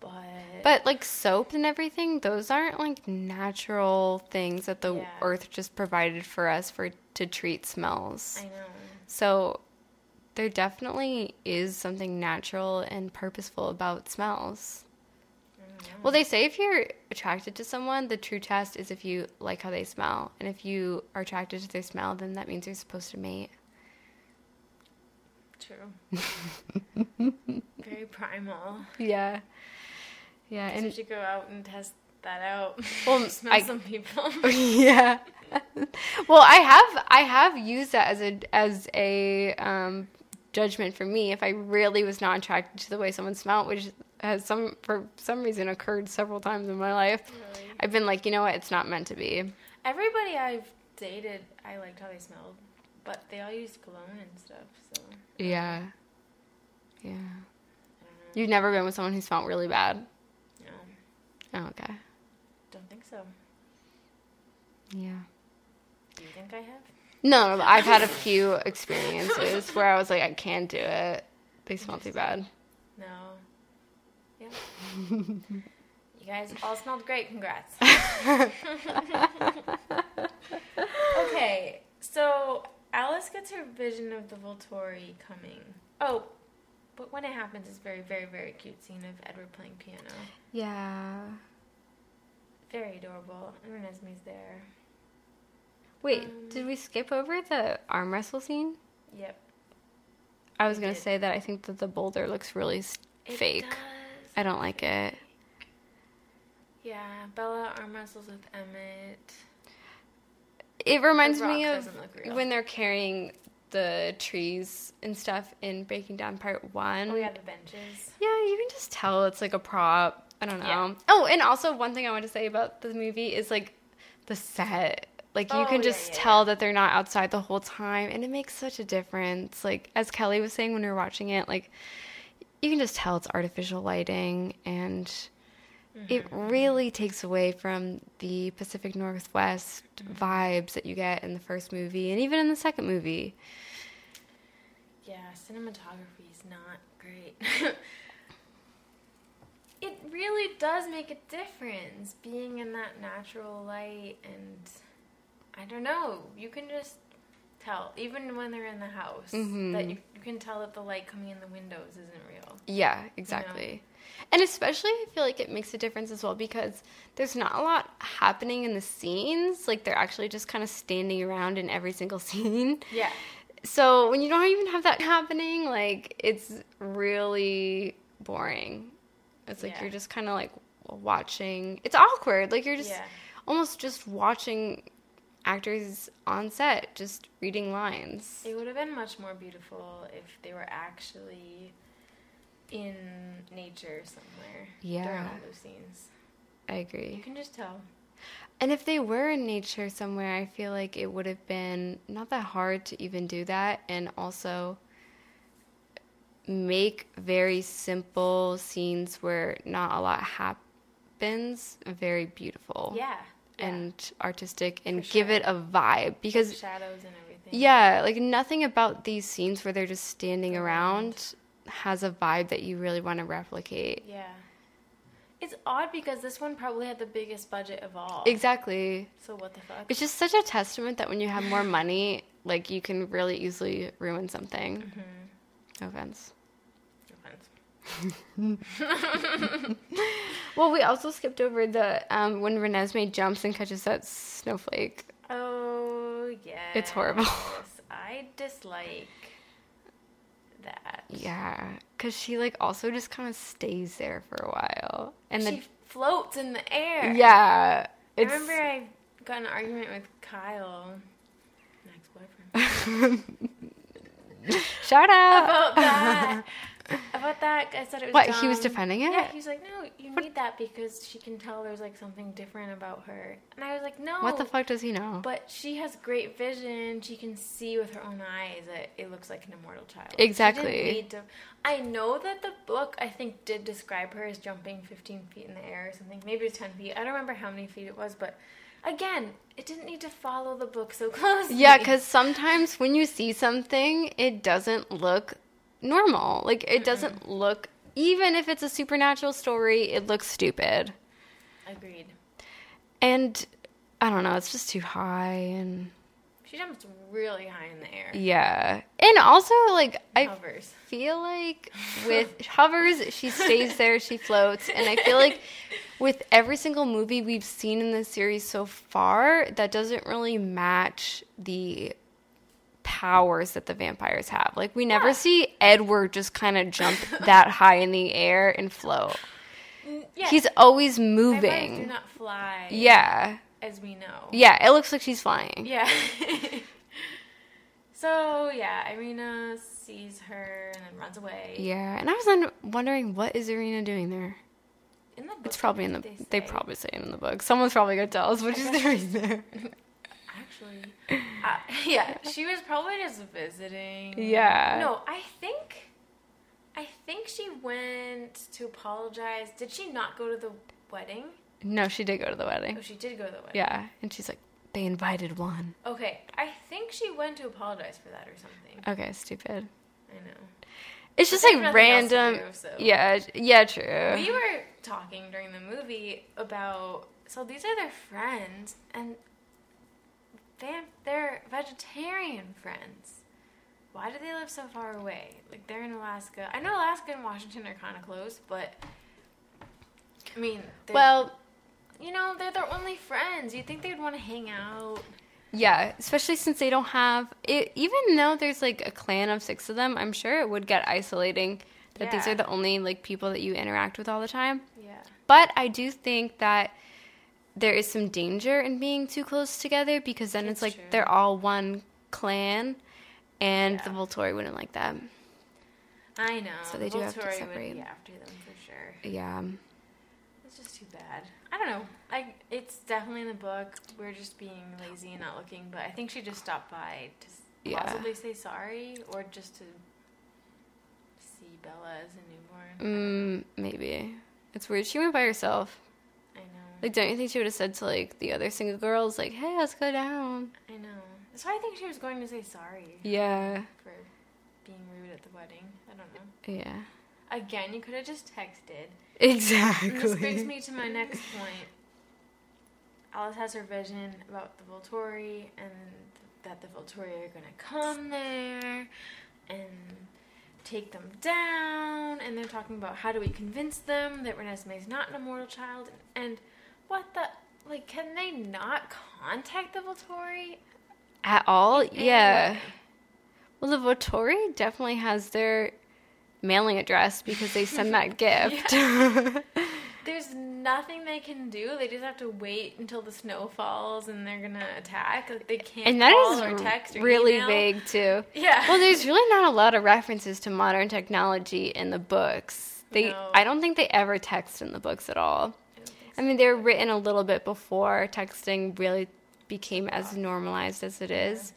But But like soap and everything, those aren't like natural things that the Yeah. earth just provided for us for to treat smells. I know. So there definitely is something natural and purposeful about smells. Mm-hmm. Well, they say if you're attracted to someone, the true test is if you like how they smell. And if you are attracted to their smell, then that means you're supposed to mate. True. Very primal. Yeah. Yeah. And And should go out and test that out. Well, [LAUGHS] smell I- some people. [LAUGHS] yeah. well, I have I have used that as a as a um, judgment for me if I really was not attracted to the way someone smelled, which has some for some reason occurred several times in my life. Really? I've been like, you know what, it's not meant to be. Everybody I've dated, I liked how they smelled, but they all used cologne and stuff. So Yeah. Yeah. I don't know. You've never been with someone who smelled really bad. No, Oh, okay. don't think so. Yeah. Do you think I have? No, no, I've had a few experiences [LAUGHS] where I was like, I can't do it. They smell too bad. No. Yeah. you guys all smelled great. Congrats. [LAUGHS] [LAUGHS] okay, so Alice gets her vision of the Volturi coming. Oh, but when it happens, it's very, very, very cute scene of Edward playing piano. Yeah. Very adorable. And Renesmee's there. Wait, Um, did we skip over the arm wrestle scene? Yep. I was gonna say that I think that the boulder looks really fake. does. I don't like it. Yeah, Bella arm wrestles with Emmett. It reminds me of doesn't look real. when they're carrying the trees and stuff in Breaking Dawn Part One. Oh yeah, the benches. Yeah, you can just tell it's like a prop. I don't know. Yeah. Oh, and also one thing I want to say about the movie is like the set. Like you Oh, can just yeah, tell that they're not outside the whole time and it makes such a difference. Like as Kelly was saying when we were watching it, like you can just tell it's artificial lighting and it Mm-hmm. really takes away from the Pacific Northwest vibes that you get in the first movie and even in the second movie. Yeah, cinematography is not great. [LAUGHS] it really does make a difference being in that natural light, and I don't know, you can just tell, even when they're in the house, Mhm. that you, you can tell that the light coming in the windows isn't real. Yeah, exactly. And especially, I feel like it makes a difference as well because there's not a lot happening in the scenes. Like, they're actually just kind of standing around in every single [LAUGHS] scene. Yeah. So, when you don't even have that happening, like, it's really boring. It's like Yeah. you're just kind of like watching. It's awkward. Like, you're just Yeah. almost just watching actors on set just reading lines. It would have been much more beautiful if they were actually in nature somewhere yeah. during all those scenes. I agree. You can just tell. And if they were in nature somewhere, I feel like it would have been not that hard to even do that and also make very simple scenes where not a lot happens very beautiful. Yeah. And artistic and For give it a vibe because shadows and everything. yeah, like nothing about these scenes where they're just standing around has a vibe that you really want to replicate. Yeah. It's odd because this one probably had the biggest budget of all. Exactly. So what the fuck? It's just such a testament that when you have more money, like you can really easily ruin something. Mm-hmm. No offense. [LAUGHS] Well, we also skipped over the um, when Renesmee jumps and catches that snowflake. Oh yeah. It's horrible. I dislike that. Yeah, because she like also just kind of stays there for a while, and she then floats in the air. yeah, I remember I got an argument with Kyle, my ex-boyfriend, [LAUGHS] shout out. about that. [LAUGHS] about that, I said it was. What, he was defending it? Yeah, he's like, no, you need that because she can tell there's like something different about her. And I was like, no. What the fuck does he know? But she has great vision. She can see with her own eyes that it looks like an immortal child. Exactly. need to- I know that the book, I think, did describe her as jumping 15 feet in the air or something. Maybe it was 10 feet. I don't remember how many feet it was, but again, it didn't need to follow the book so [LAUGHS] closely. Yeah, because sometimes when you see something, it doesn't look normal. Like, it mm-hmm. doesn't look, even if it's a supernatural story, it looks stupid. Agreed. And I don't know, it's just too high. And She jumps really high in the air. yeah. And also, like, I Hovers. feel like [LAUGHS] with hovers, she stays there, she floats. And I feel like [LAUGHS] with every single movie we've seen in this series so far, that doesn't really match the powers that the vampires have. Like we never see Edward just kind of jump [LAUGHS] that high in the air and float. Yeah. He's always Vampires do moving. not fly. Yeah. As we know. Yeah, it looks like she's flying. Yeah. [LAUGHS] so yeah, Irina sees her and then runs away. Yeah, and I was wondering what is Irina doing there? In the book, It's probably in the. think They, probably say it in the book. Someone's probably gonna tell us what she's doing there. [LAUGHS] Actually, uh, [LAUGHS] yeah, she was probably just visiting. Yeah. No, I think, I think she went to apologize. Did she not go to the wedding? No, she did go to the wedding. Oh, she did go to the wedding. Yeah, and she's like, they invited one. Okay, I think she went to apologize for that or something. Okay, stupid. I know. It's just like have nothing else to random. do, so- Yeah, yeah, true. We were talking during the movie about so these are their friends and they they're vegetarian friends. Why do they live so far away? Like they're in Alaska. I know Alaska and Washington are kind of close, but I mean, well, you know, they're their only friends. You'd think they'd want to hang out. yeah, especially since they don't have it. Even though there's like a clan of six of them, I'm sure it would get isolating that these are the only like people that you interact with all the time. Yeah. But I do think that there is some danger in being too close together because then it's, It's like true. they're all one clan, and the Yeah. Volturi wouldn't like that. I know. So they do have to separate. Would be after them for sure. Yeah. It's just too bad. I don't know. I it's definitely in the book. We're just being lazy and not looking, but I think she just stopped by to Yeah. possibly say sorry or just to see Bella as a newborn. Mm, maybe. It's weird. She went by herself. Like, don't you think she would have said to like the other single girls, like, "Hey, let's go down"? I know. That's why I think she was going to say sorry Yeah. for being rude at the wedding. I don't know. Yeah. Again, you could have just texted. Exactly. And this brings me to my next point. Alice has her vision about the Volturi and that the Volturi are going to come there and take them down. And they're talking about how do we convince them that Renesmee is not an immortal child. And what the. Like, can they not contact the Volturi? At all? Yeah. Anyway. Well, the Volturi definitely has their mailing address because they send that [LAUGHS] gift. [LAUGHS] There's nothing they can do. They just have to wait until the snow falls and they're gonna attack. Like they can't and that is or text or really email. vague too. [LAUGHS] Yeah. Well, there's really not a lot of references to modern technology in the books. They, No. I don't think they ever text in the books at all. I mean, they were written a little bit before texting really became as normalized as it is.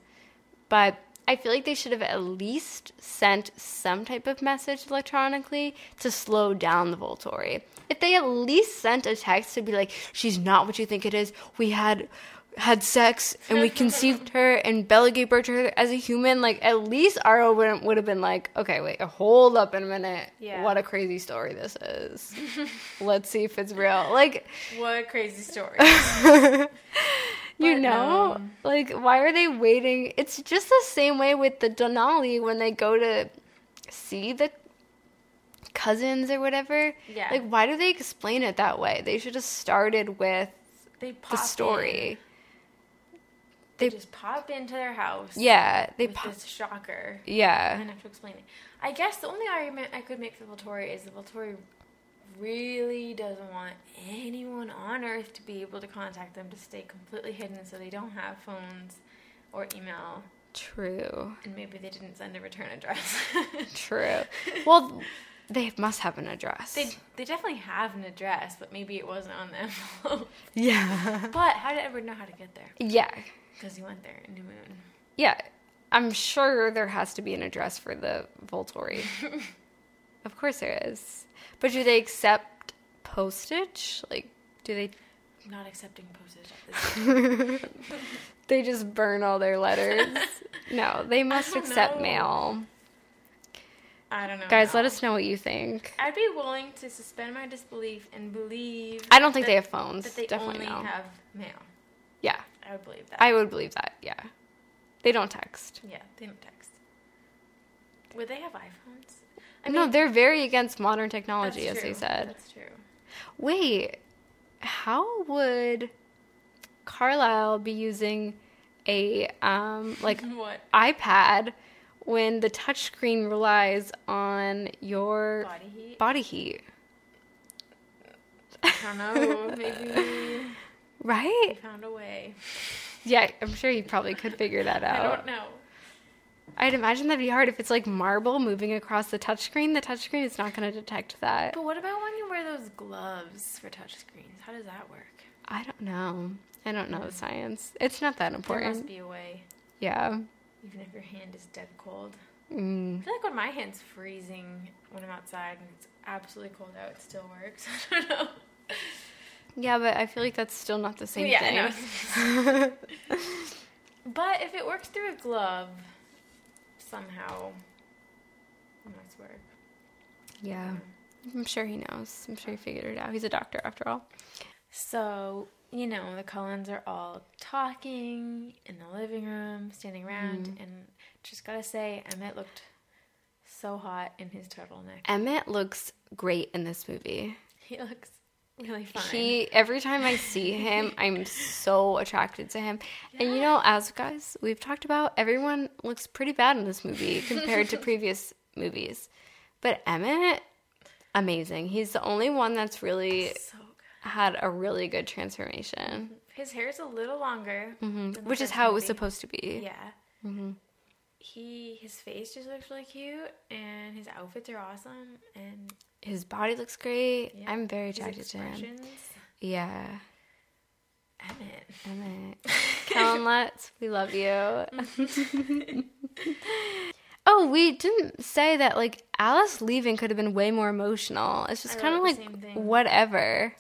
But I feel like they should have at least sent some type of message electronically to slow down the Volturi. If they at least sent a text to be like, "She's not what you think it is. We had had sex and we conceived her and Bella gave birth to her as a human," like at least Aro would would have been like, "Okay, wait, hold up in a minute. Yeah. What a crazy story this is. [LAUGHS] Let's see if it's real." Like What a crazy story. [LAUGHS] you know, no. like why are they waiting? It's just the same way with the Denali when they go to see the cousins or whatever. Yeah. Like why do they explain it that way? They should have started with the story. in. They just pop into their house. Yeah, they pop. this shocker. Yeah. And have to explain it. I guess the only argument I could make for Volturi is that Volturi really doesn't want anyone on Earth to be able to contact them to stay completely hidden so they don't have phones or email. True. And maybe they didn't send a return address. [LAUGHS] True. well, they must have an address. they they definitely have an address, but maybe it wasn't on the envelope. yeah. but how did Edward know how to get there? Yeah. Because he went there in New Moon. Yeah, I'm sure there has to be an address for the Volturi. [LAUGHS] of course there is. But do they accept postage? Like, do they? I'm not accepting postage at this [LAUGHS] They just burn all their letters. [LAUGHS] no, they must accept know. mail. I don't know. Guys, let us know what you think. I'd be willing to suspend my disbelief and believe. I don't think they have phones. That they Definitely only no. have mail. Yeah, I would believe that. I would believe that. Yeah, they don't text. yeah, they don't text. Would they have iPhones? no, they're very against modern technology, as they said. That's true. Wait, how would Carlisle be using a um like [LAUGHS] What? iPad when the touchscreen relies on your Body heat? body heat? I don't know. Maybe [LAUGHS] Right? found a way. Yeah, I'm sure you probably could figure that out. [LAUGHS] I don't know. I'd imagine that'd be hard if it's like marble moving across the touchscreen. The touchscreen is not going to detect that. But what about when you wear those gloves for touchscreens? How does that work? I don't know. I don't know the science. It's not that important. There must be a way, Yeah. even if your hand is dead cold. Mm. I feel like when my hand's freezing when I'm outside and it's absolutely cold out, it still works. [LAUGHS] I don't know. Yeah, but I feel like that's still not the same yeah, thing. Know. [LAUGHS] but if it works through a glove, somehow, it must work. Yeah. I'm sure he knows. I'm sure he figured it out. He's a doctor after all. So, you know, the Cullens are all talking in the living room, standing around, Mm-hmm. and just gotta say, Emmett looked so hot in his turtleneck. Emmett looks great in this movie. He looks really. He every time I see him, I'm so attracted to him. And you know, as guys we've talked about, everyone looks pretty bad in this movie [LAUGHS] compared to previous movies. But Emmett, amazing. He's the only one that's really so had a really good transformation, His hair's a little longer, Mm-hmm. which is how it was supposed to be. Yeah. He his face just looks really cute, and his outfits are awesome, and His body looks great. yeah, I'm very attracted to him. Yeah. Emmett. Emmett. [LAUGHS] Kellen Lutz, we love you. [LAUGHS] oh, we didn't say that like Alice leaving could have been way more emotional. It's just kind of like whatever.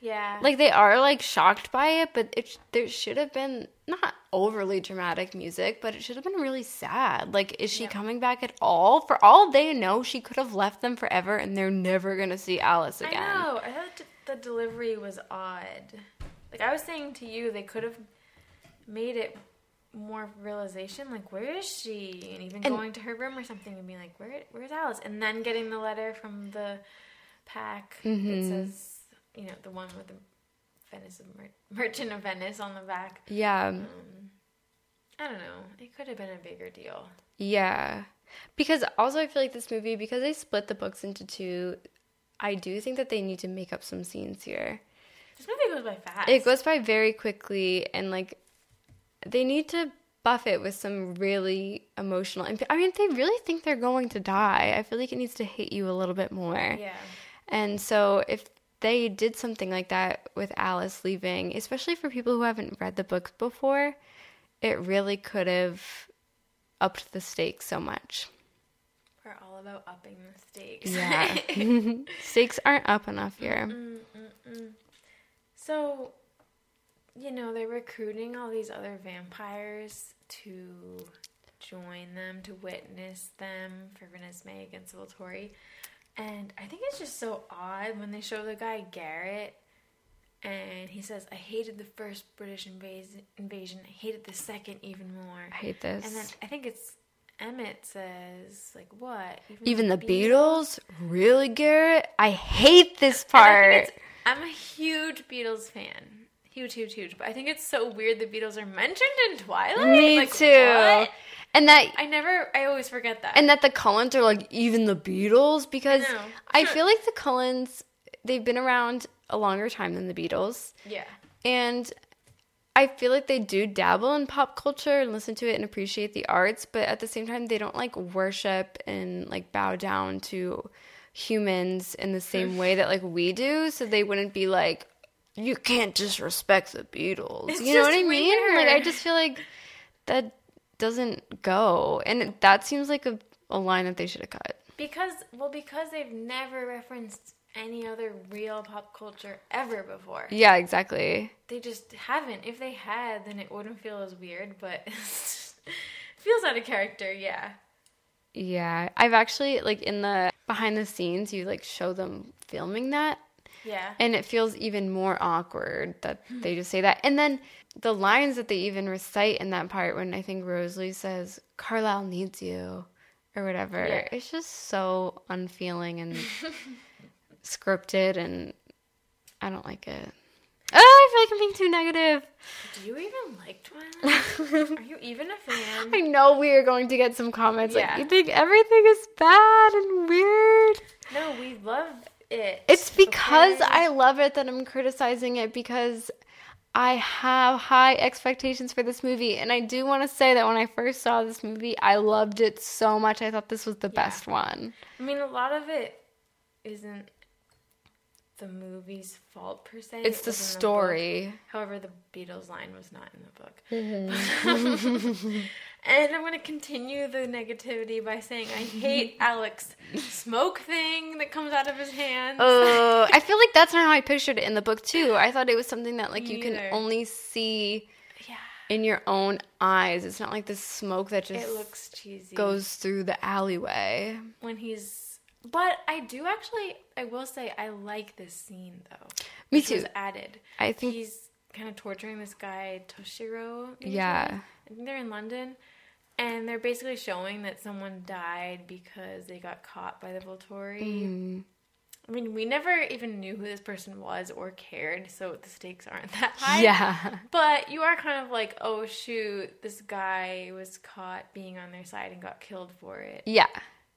Yeah. Like they are like shocked by it, but it there should have been not overly dramatic music, but it should have been really sad. Like, is she coming back at all? For all they know, she could have left them forever, and they're never gonna see Alice again. I know. I thought the delivery was odd. Like I was saying to you, they could have made it more realization. Like, where is she? And even And- going to her room or something and being like, where, where's Alice? And then getting the letter from the pack Mm-hmm. that says, you know, the one with the Venice of Mer- Merchant of Venice on the back. Yeah. Um, I don't know. It could have been a bigger deal. Yeah. Because also I feel like this movie because they split the books into two, I do think that they need to make up some scenes here. This movie goes by fast. It goes by very quickly and like they need to buff it with some really emotional and I mean if they really think they're going to die. I feel like it needs to hit you a little bit more. Yeah. And so if they did something like that with Alice leaving, especially for people who haven't read the books before, it really could have upped the stakes so much. We're all about upping the stakes. Yeah. [LAUGHS] [LAUGHS] stakes aren't up enough here. So, you know, they're recruiting all these other vampires to join them, to witness them for Renesmee against Volturi. And I think it's just so odd when they show the guy Garrett and he says, I hated the first British invas- invasion, I hated the second even more. I hate this. And then I think it's Emmett says, like, what? Even the Beatles? Really, Garrett? I hate this And I think part. I'm a huge Beatles fan. Huge, huge, huge. But I think it's so weird the Beatles are mentioned in Twilight. Me Like, too. what? And that I never, I always forget that. and that the Cullens are like even the Beatles because I. I feel like the Cullens they've been around a longer time than the Beatles. yeah. And I feel like they do dabble in pop culture and listen to it and appreciate the arts, but at the same time they don't like worship and like bow down to humans in the same way that like we do, so they wouldn't be like you can't disrespect the Beatles. It's you know what I mean? Like I just feel like that doesn't go. And that seems like a, a line that they should have cut. Because, well, because they've never referenced any other real pop culture ever before. Yeah, exactly. They just haven't. If they had, then it wouldn't feel as weird, but [LAUGHS] it feels out of character, yeah. Yeah, I've actually like in the behind the scenes, you like show them filming that, Yeah. and it feels even more awkward that they just say that. And then the lines that they even recite in that part when I think Rosalie says Carlisle needs you or whatever, Yeah. it's just so unfeeling and [LAUGHS] scripted, and I don't like it. Oh, I feel like I'm being too negative. Do you even like Twilight? [LAUGHS] Are you even a fan? I know we are going to get some comments Yeah. like you think everything is bad and weird. No, we love it. It's because okay? I love it that I'm criticizing it because I have high expectations for this movie. And I do want to say that when I first saw this movie, I loved it so much. I thought this was the best one. I mean, a lot of it isn't the movie's fault per se. It's It the was in book. story. However, the Beatles line was not in the book. Mm-hmm. [LAUGHS] [LAUGHS] and I'm going to continue the negativity by saying I hate [LAUGHS] Alec's smoke thing that comes out of his hands. Oh, I [LAUGHS] feel like that's not how I pictured it in the book too. I thought it was something that like Me you can either. only see yeah, in your own eyes. It's not like this smoke that just it looks cheesy. goes through the alleyway. when he's. But I do actually. I will say I like this scene though. Me too. added. I think- he's kind of torturing this guy Toshiro. Yeah. I think they're in London, and they're basically showing that someone died because they got caught by the Volturi. Mm-hmm. I mean, we never even knew who this person was or cared, so the stakes aren't [LAUGHS] that high. Yeah. But you are kind of like, oh shoot, this guy was caught being on their side and got killed for it. Yeah.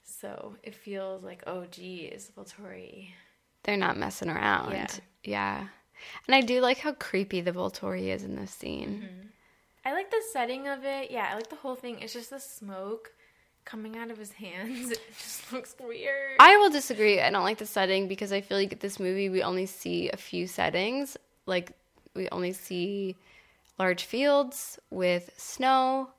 So it feels like, oh geez, Volturi. They're not messing around. Yeah. Yeah. And I do like how creepy the Volturi is in this scene. Mm-hmm. I like the setting of it. Yeah, I like the whole thing. It's just the smoke coming out of his hands. [LAUGHS] It just looks weird. I will disagree. I don't like the setting because I feel like this movie we only see a few settings. Like we only see large fields with snow,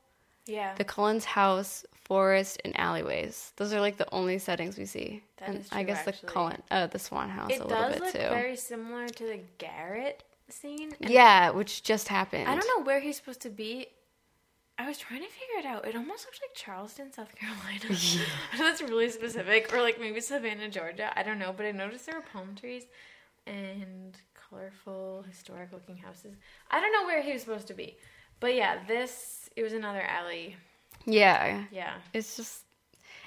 yeah. the Cullens house, forest, and alleyways. Those are like the only settings we see. That and is I true, guess actually. the Cullen, uh, the Swan house it a little does look very similar to the Garrett scene. yeah, which just happened. I don't know where he's supposed to be. I was trying to figure it out. It almost looks like Charleston, South Carolina. [LAUGHS] Know that's [LAUGHS] really specific. Or like maybe Savannah, Georgia. I don't know. But I noticed there were palm trees and colorful, historic looking houses. I don't know where he was supposed to be. But yeah, this, it was another alley. Yeah, Yeah. it's just,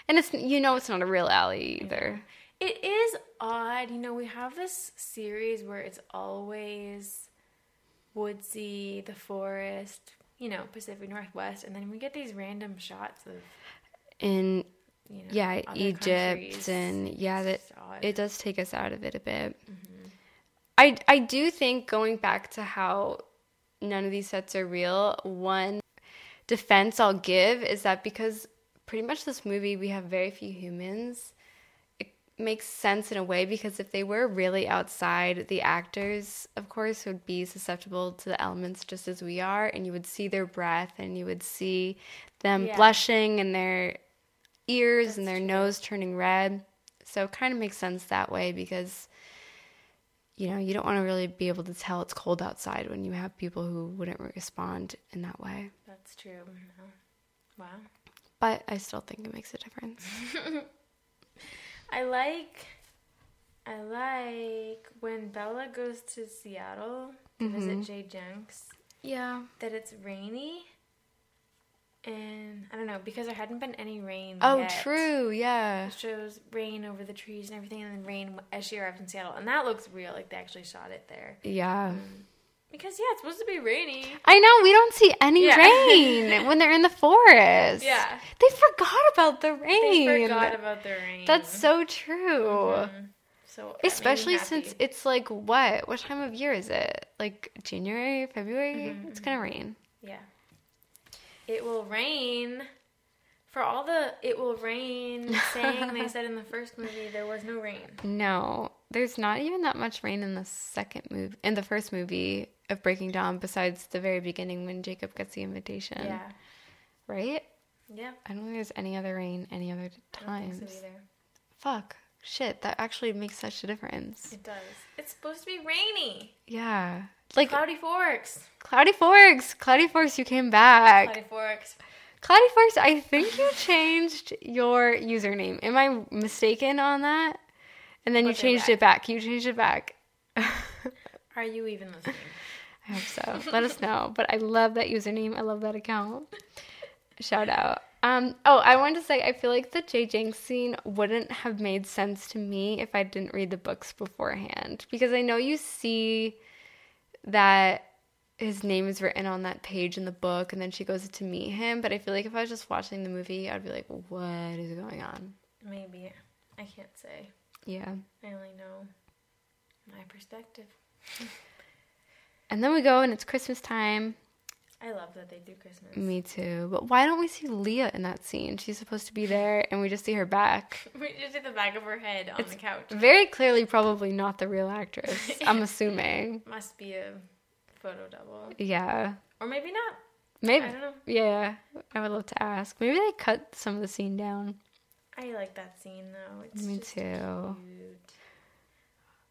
and it's you know it's not a real alley either. It is odd. You know, we have this series where it's always woodsy, the forest, you know, Pacific Northwest, and then we get these random shots of, In you know, yeah, Egypt countries. and yeah, that It's just odd. it does take us out of it a bit. Mm-hmm. I I do think going back to how none of these sets are real, one defense I'll give is that because pretty much this movie we have very few humans. Makes sense in a way because if they were really outside, the actors, of course, would be susceptible to the elements just as we are, and you would see their breath and you would see them Yeah. blushing and their ears and their nose turning red. So it kind of makes sense that way because you know, you don't want to really be able to tell it's cold outside when you have people who wouldn't respond in that way. That's true. Mm-hmm. Wow. But I still think it makes a difference. [LAUGHS] I like I like when Bella goes to Seattle to mm-hmm. visit J. Jenks Yeah. that it's rainy. And I don't know, because there hadn't been any rain. Oh, yet. true. Yeah. It shows rain over the trees and everything, and then rain as she arrives in Seattle. And that looks real, like they actually shot it there. Yeah. Um, Because, yeah, it's supposed to be rainy. I know we don't see any Yeah. rain [LAUGHS] when they're in the forest. Yeah. They forgot about the They rain. forgot about the rain. That's so true. Mm-hmm. so made me Especially since it's like what? What time of year is it? Like January, February? Mm-hmm. It's gonna rain. Yeah. It will rain. For all the it will rain saying they said in the [LAUGHS] first movie, there was no rain. No, there's not even that much rain in the second movie, in the first movie of Breaking Dawn besides the very beginning when Jacob gets the invitation. Yeah. Right? Yeah. I don't think there's any other rain any other times. so either. Fuck. Shit, that actually makes such a difference. It does. It's supposed to be rainy. Yeah. Like Cloudy Forks. Cloudy Forks. Cloudy Forks, you came back. Cloudy Forks. Cloudy Forks, I think you [LAUGHS] changed your username. Am I mistaken on that? And then you Put it changed back. it back. You changed it back. [LAUGHS] Are you even listening? I hope so. Let us know. But I love that username. I love that account. Shout out. Um, oh, I wanted to say I feel like the J. Jenks scene wouldn't have made sense to me if I didn't read the books beforehand. Because I know you see that his name is written on that page in the book and then she goes to meet him. But I feel like if I was just watching the movie, I'd be like, what is going on? Maybe. I can't say. Yeah. I only know my perspective. [LAUGHS] And then we go and it's Christmas time. I love that they do Christmas. Me too. But why don't we see Leah in that scene? She's supposed to be there and we just see her back. [LAUGHS] We just see the back of her head on the couch. Very clearly, probably not the real actress. [LAUGHS] I'm assuming. Must be a photo double. Yeah. Or maybe not. Maybe. I don't know. Yeah. I would love to ask. Maybe they cut some of the scene down. I like that scene though. It's Me too. cute.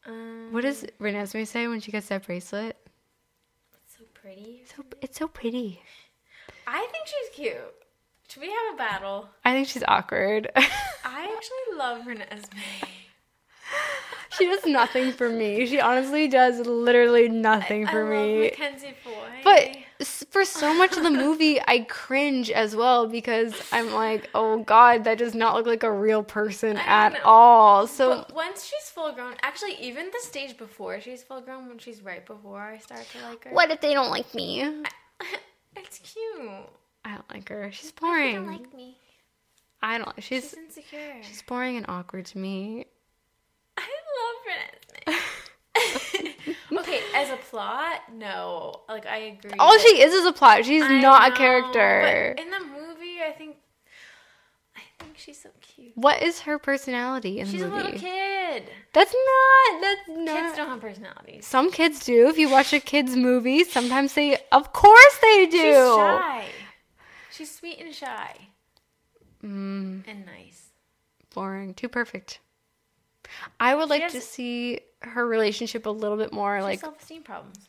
Um, What does Renesmee say when she gets that bracelet? It's so pretty? So it's so pretty. I think she's cute. Should we have a battle? I think she's awkward. [LAUGHS] I actually love Renesmee. she does nothing for me. She honestly does literally nothing for I me. love Mackenzie Foy. But for so much of the movie, I cringe as well because I'm like, oh god, that does not look like a real person I at know. all. So But once she's full grown, actually, even the stage before she's full grown, when she's right before I start to like her. what if they don't like me? [LAUGHS] It's cute. I don't like her. She's They boring. don't like me. I don't. She's She's insecure. she's boring and awkward to me. I love Renesmee. Okay, as a plot, no. Like I agree. All she is is a plot. She's I not a character. But in the movie, I think, I think she's so cute. What is her personality in She's the movie? She's a little kid. That's not. That's not. Kids don't have personalities. Some kids do. If you watch a kids movie, sometimes they, of course, they do. She's shy. She's sweet and shy Mm, and nice. boring. Too perfect. I would like has- to see her relationship a little bit more She like self-esteem problems.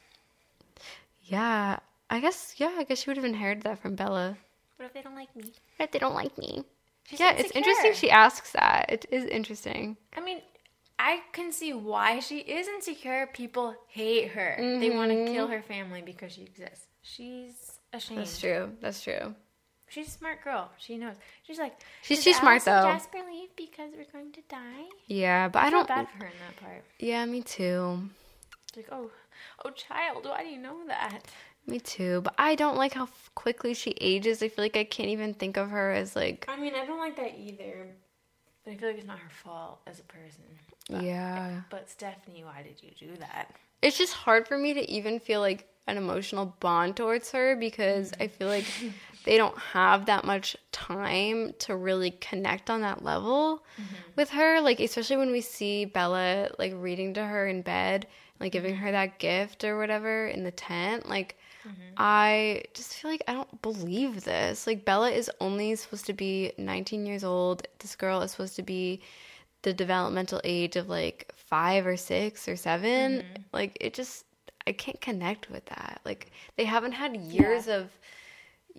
yeah. I guess yeah. I guess she would have inherited that from Bella. What if they don't like me? What if they don't like me. She's yeah, it's interesting. She asks that. It is interesting. I mean, I can see why she is insecure. People hate her. They want to mm-hmm. kill her family because she exists. She's ashamed. That's true. That's true. She's a smart girl. She knows. She's like, She's "Does too smart, though. Jasper leave because we're going to die. Yeah, but I I don't. bad for her in that part. Yeah, me too. It's like, oh, oh, child, why do you know that? Me too. But I don't like how quickly she ages. I feel like I can't even think of her as like. I mean, I don't like that either. But I feel like it's not her fault as a person. Yeah. But Stephenie, why did you do that? It's just hard for me to even feel like an emotional bond towards her because I feel like [LAUGHS] they don't have that much time to really connect on that level mm-hmm. with her. Like especially when we see Bella like reading to her in bed, like giving mm-hmm. her that gift or whatever in the tent. Like mm-hmm. I just feel like I don't believe this. Like Bella is only supposed to be 19 years old. This girl is supposed to be the developmental age of like 5 or 6 or 7. Like it just I can't connect with that. Like they haven't had years of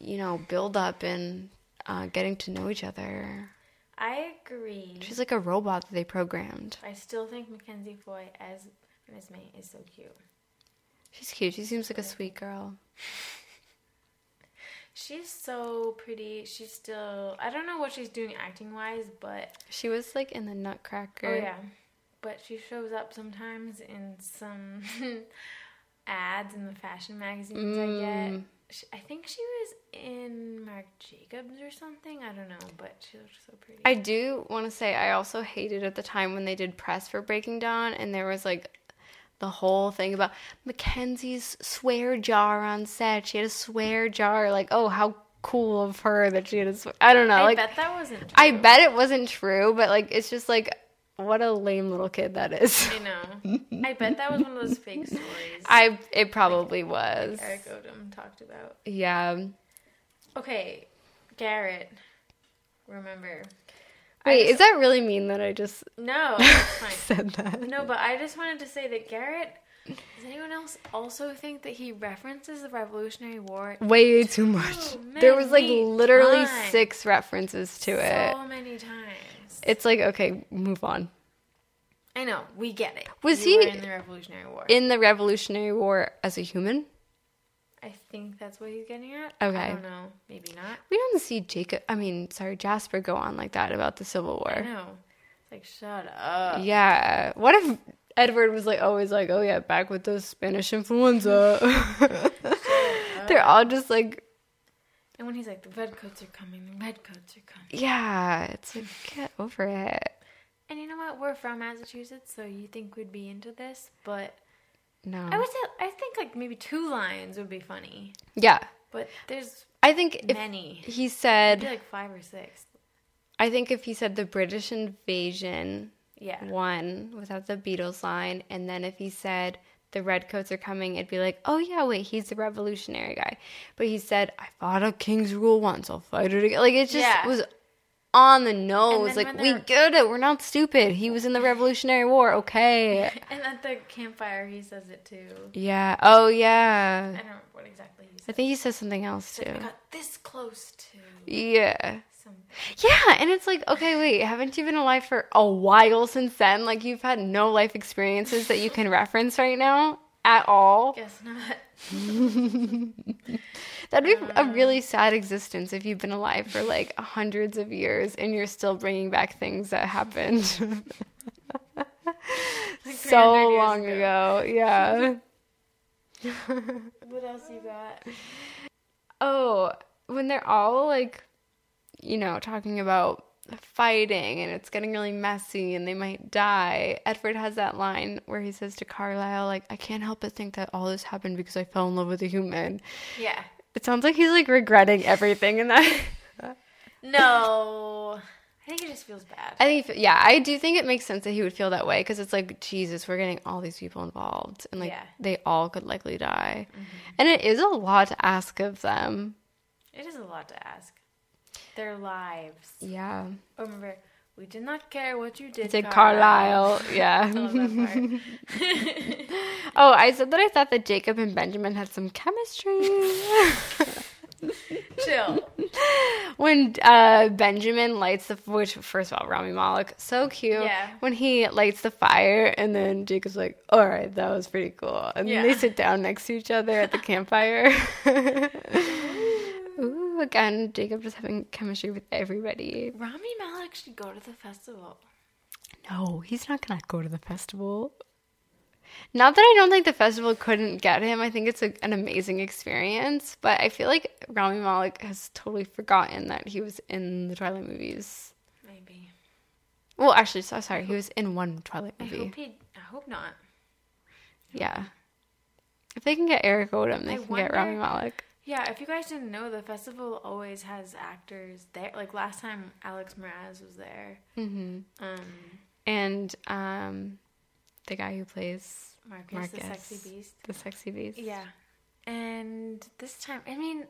you know, build up and uh, getting to know each other. I agree. She's like a robot that they programmed. I still think Mackenzie Foy as Esme is so cute. She's cute. She seems like a sweet girl. [LAUGHS] She's so pretty. She's still. I don't know what she's doing acting wise, but She was like in the Nutcracker. oh yeah, but she shows up sometimes in some [LAUGHS] ads in the fashion magazines I Mm. get. She, I think she was in Marc Jacobs or something. I don't know, but she looked so pretty. I do want to say I also hated at the time when they did press for Breaking Dawn and there was like the whole thing about Mackenzie's swear jar on set. She had a swear jar. Like, oh, how cool of her that she had a swear. I don't know. I like, bet that wasn't. True. I bet it wasn't true, but like, it's just like, what a lame little kid that is. I know, I bet that was one of those fake stories. I it probably was. Erik Odom talked about. Yeah. Okay, Garrett. Remember? Wait, is that really mean that I just No, [LAUGHS] said that? No, but I just wanted to say that Garrett. Does anyone else also think that he references the Revolutionary War Way too much. So There was like literally times. six references to it. so many times? It's like okay, move on. I know we get it. Was You he- in the Revolutionary War? In the Revolutionary War as a human, I think that's what he's getting at. Okay. I don't know. Maybe not. we don't see Jacob. I mean, sorry, Jasper go on like that about the Civil I War. know. It's like shut up. Yeah. What if Edward was like always like, oh yeah, back with the Spanish influenza. [LAUGHS] [LAUGHS] They're all just like, And when he's like, the redcoats are coming, the redcoats are coming. yeah. It's like get over it. And you know what? We're from Massachusetts, so you think we'd be into this, but No. I would say I think like maybe two lines would be funny, yeah. but there's I think if many. he Maybe said, like five or six. I think if he said the British invasion Yeah. one without the Beatles line, and then if he said the redcoats are coming, it'd be like, oh yeah, wait, he's the revolutionary guy. But he said, I fought a king's rule once, I'll fight it again. Like it just Yeah. was on the nose. Like we get it, we're not stupid. He was in the Revolutionary War, okay. [LAUGHS] And at the campfire, he says it too. yeah. Oh yeah. I don't remember what exactly he I said. think he says something else I too. got this close to Yeah. Some. Yeah, and it's like, okay, wait, haven't you been alive for a while since then? Like, you've had no life experiences that you can reference right now at all. Guess not. [LAUGHS] That'd be a uh. really sad existence if you've been alive for like hundreds of years and you're still bringing back things that happened [LAUGHS] Like so long ago. Yeah. [LAUGHS] What else you got? Oh, when they're all like, you know, talking about fighting and it's getting really messy and they might die, Edward has that line where he says to Carlisle, like, I can't help but think that all this happened because I fell in love with a human. Yeah. It sounds like he's like regretting everything in that. No. [LAUGHS] I think he just feels bad. I think, yeah, I do think it makes sense that he would feel that way because it's like, Jesus, we're getting all these people involved and like Yeah. they all could likely die. Mm-hmm. And it is a lot to ask of them. It is a lot to ask. Their lives. Yeah. Remember, we did not care what you did. Did Carlisle. Yeah. [LAUGHS] I love that part. [LAUGHS] Oh, I said that I thought that Jacob and Benjamin had some chemistry. [LAUGHS] Chill. when uh, Benjamin lights the which first of all, Rami Malek, so cute. Yeah. When he lights the fire and then Jacob's like, All right, that was pretty cool. And then they sit down next to each other at the campfire. Again, Jacob just having chemistry with everybody. Rami Malek should go to the festival. No, he's not gonna go to the festival. Not that I don't think the festival couldn't get him. I think it's a, an amazing experience, but I feel like Rami Malek has totally forgotten that he was in the Twilight movies. Maybe. Well, actually, so sorry, he was in one Twilight I movie. hope he. I hope not. Yeah. If they can get Erik Odom, they I can get Rami wonder- Malek. Yeah, if you guys didn't know, the festival always has actors there. Like last time, Alex Meraz was there. Mm-hmm. Um, And um, the guy who plays Marcus, the sexy beast. the sexy beast. Yeah, and this time, I mean,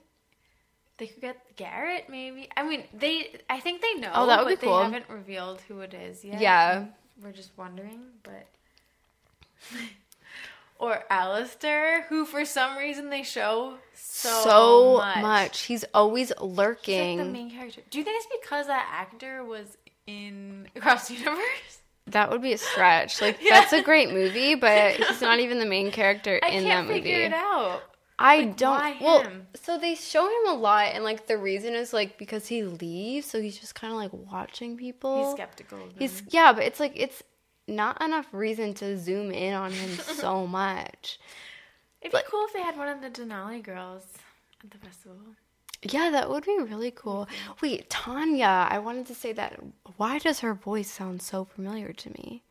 they could get Garrett. Maybe. I mean, they. I think they know. Oh, that would but be cool. They haven't revealed who it is yet. Yeah. we're just wondering, but. [LAUGHS] or Alistair, who for some reason they show so, So, much. much. He's always He's like lurking. the main character. Do you think it's because that actor was in [LAUGHS] Across the Universe? that would be a stretch. Like [LAUGHS] Yeah. that's a great movie, but [LAUGHS] he's not even the main character I in can't that figure movie. it out. I Like, don't. why well, him? so they show him a lot, and like the reason is like because he leaves, so he's just kind of like watching people. He's skeptical. of He's yeah, but it's like it's not enough reason to zoom in on him [LAUGHS] so much. It'd be cool if they had one of the Denali girls at the festival. Yeah, that would be really cool. Wait, Tanya, I wanted to say that. Why does her voice sound so familiar to me?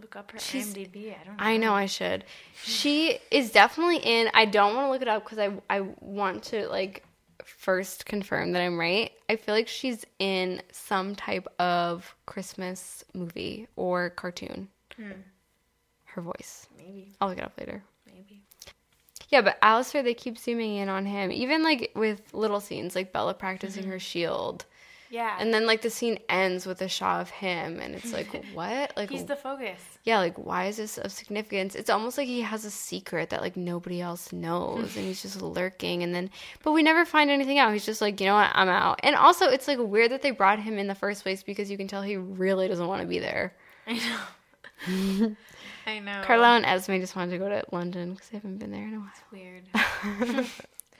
Look up her She's- IMDb. I don't know. I know I should. She is definitely in. I don't want to look it up because I I want to like first confirm that I'm right. I feel like she's in some type of Christmas movie or cartoon. Hmm. Her voice. Maybe. I'll look it up later. Maybe. Yeah, but Alistair, they keep zooming in on him, even like with little scenes, like Bella practicing mm-hmm. her shield. Yeah. And then like the scene ends with a shot of him, and it's like, [LAUGHS] what? Like, he's the focus. yeah, like why is this of significance? It's almost like he has a secret that like nobody else knows, and he's just [LAUGHS] lurking. And then, but we never find anything out. He's just like, you know what, I'm out. And also, it's like weird that they brought him in the first place because you can tell he really doesn't want to be there. [LAUGHS] I know. I know. Carla and Esme just wanted to go to London because they haven't been there in a while. Weird.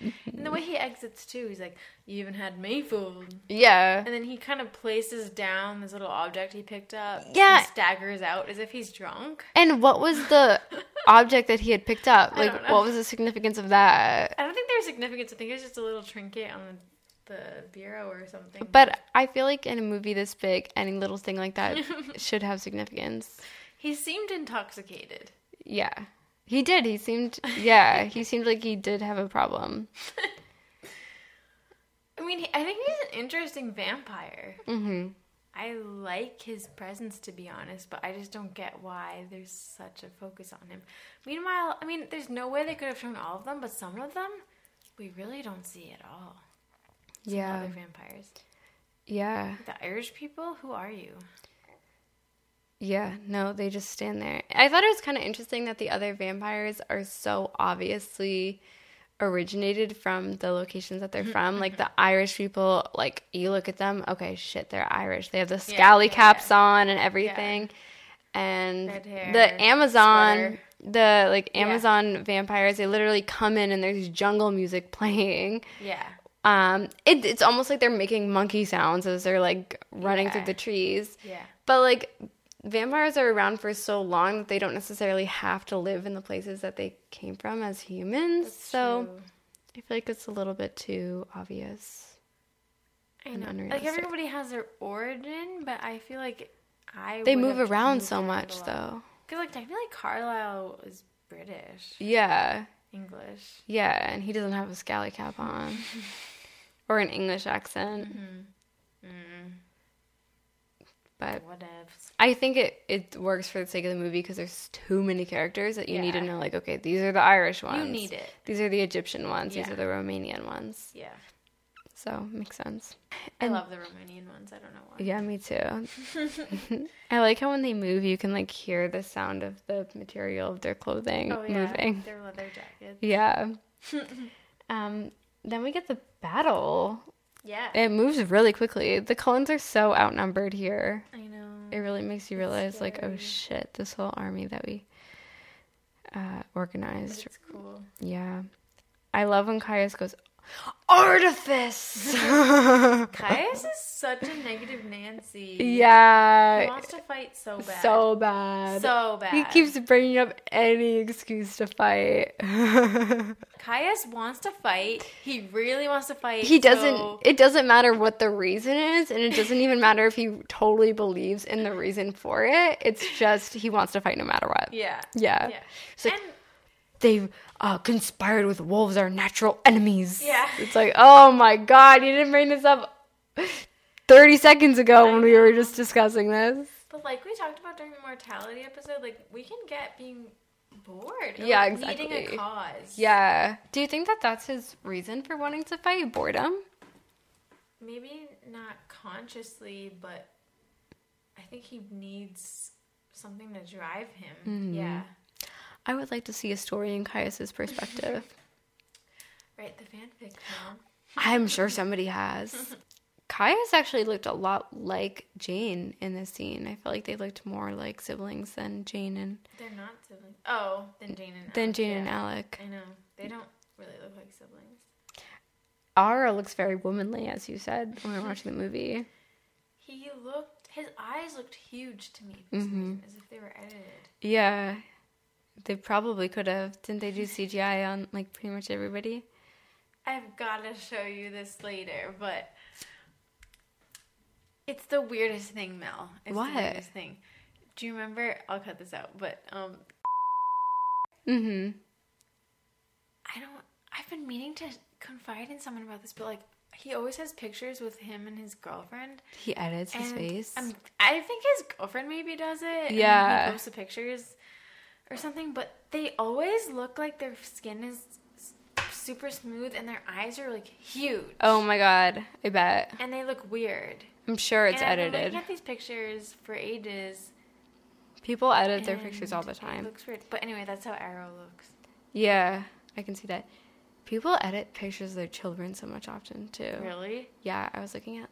And the way he exits too, he's like, "You even had me fooled." Yeah. And then he kind of places down this little object he picked up. Yeah. Staggers out as if he's drunk. And what was the [LAUGHS] object that he had picked up? Like, what was the significance of that? I don't think there's significance. I think it's just a little trinket on the, the bureau or something. But I feel like in a movie this big, any little thing like that [LAUGHS] should have significance. he seemed intoxicated. Yeah. He did. He seemed, yeah, he seemed like he did have a problem. [LAUGHS] I mean, I think he's an interesting vampire. hmm I like his presence, to be honest, but I just don't get why there's such a focus on him. Meanwhile, I mean, there's no way they could have shown all of them, but some of them we really don't see at all. Some Yeah. other vampires. Yeah. The Irish people, who are you? Yeah. No, they just stand there. I thought it was kind of interesting that the other vampires are so obviously originated from the locations that they're from. Like the Irish people, like you look at them, okay, shit, they're Irish. They have the scally yeah, caps on and everything. And Red hair, the Amazon, sweater. the like Amazon vampires, they literally come in and there's jungle music [LAUGHS] playing. Yeah. Um, it, it's almost like they're making monkey sounds as they're like running through the trees. Yeah. But like vampires are around for so long that they don't necessarily have to live in the places that they came from as humans. so True. I feel like it's a little bit too obvious. I and know. Like everybody has their origin, but I feel like I They move around so much though. Because like technically Carlisle is British, Yeah. English. Yeah, and he doesn't have a scally cap on. [LAUGHS] or an English accent. Mm-hmm. But Whatevs. I think it, it works for the sake of the movie because there's too many characters that you need to know. Like, okay, these are the Irish ones. You need it. These are the Egyptian ones. These are the Romanian ones. Yeah. So makes sense. I love the Romanian ones. I don't know why. Yeah, me too. [LAUGHS] [LAUGHS] I like how when they move, you can like hear the sound of the material of their clothing Oh yeah. moving. Their leather jackets. Yeah. [LAUGHS] um, then we get the battle. Yeah. It moves really quickly. The Cullens are so outnumbered here. I know. It really makes you realize, like, oh shit, this whole army that we uh, organized. It's cool. Yeah. I love when Caius goes, Artifice! [LAUGHS] Caius is such a negative Nancy. Yeah. He wants to fight so bad. So bad. So bad. He keeps bringing up any excuse to fight. [LAUGHS] Caius wants to fight. He really wants to fight. he doesn't so- it doesn't matter what the reason is and it doesn't even matter if he totally believes in the reason for it. It's just he wants to fight no matter what. Yeah. Yeah. Yeah. So- and they've uh, conspired with wolves, our natural enemies. Yeah. It's like, oh my god, you didn't bring this up 30 seconds ago when we were just discussing this. But like we talked about during the mortality episode, like we can get being bored. Yeah, like, exactly. Needing a cause. Yeah. Do you think that that's his reason for wanting to fight? Boredom? Maybe not consciously, but I think he needs something to drive him. Mm-hmm. Yeah. I would like to see a story in Caius's perspective. [LAUGHS] Right, the fanfic now. I'm sure somebody has. [LAUGHS] Caius actually looked a lot like Jane in this scene. I felt like they looked more like siblings than Jane and They're not siblings. Oh, then Jane and than Alec, Jane yeah. and Alec. I know. They don't really look like siblings. Aro looks very womanly, as you said when we were watching the movie. He looked, his eyes looked huge to me Mm-hmm. as if they were edited. Yeah, they probably could have. Didn't they do CGI on like pretty much everybody? I've got to show you this later, but it's the weirdest thing, Mel. It's What? the weirdest thing. Do you remember? I'll cut this out, but um, Mm-hmm. I don't. I've been meaning to confide in someone about this, but like, he always has pictures with him and his girlfriend. He edits his face. um, I think his girlfriend maybe does it. Yeah. he posts the pictures or something, but they always look like their skin is super smooth and their eyes are like huge. oh my god, I bet. And they look weird. I'm sure it's and I've been looking at these pictures for ages. People edit their pictures all the It time. looks weird, but anyway, that's how Aro looks. Yeah, I can see that. People edit pictures of their children so much often too. Really? Yeah, I was looking at.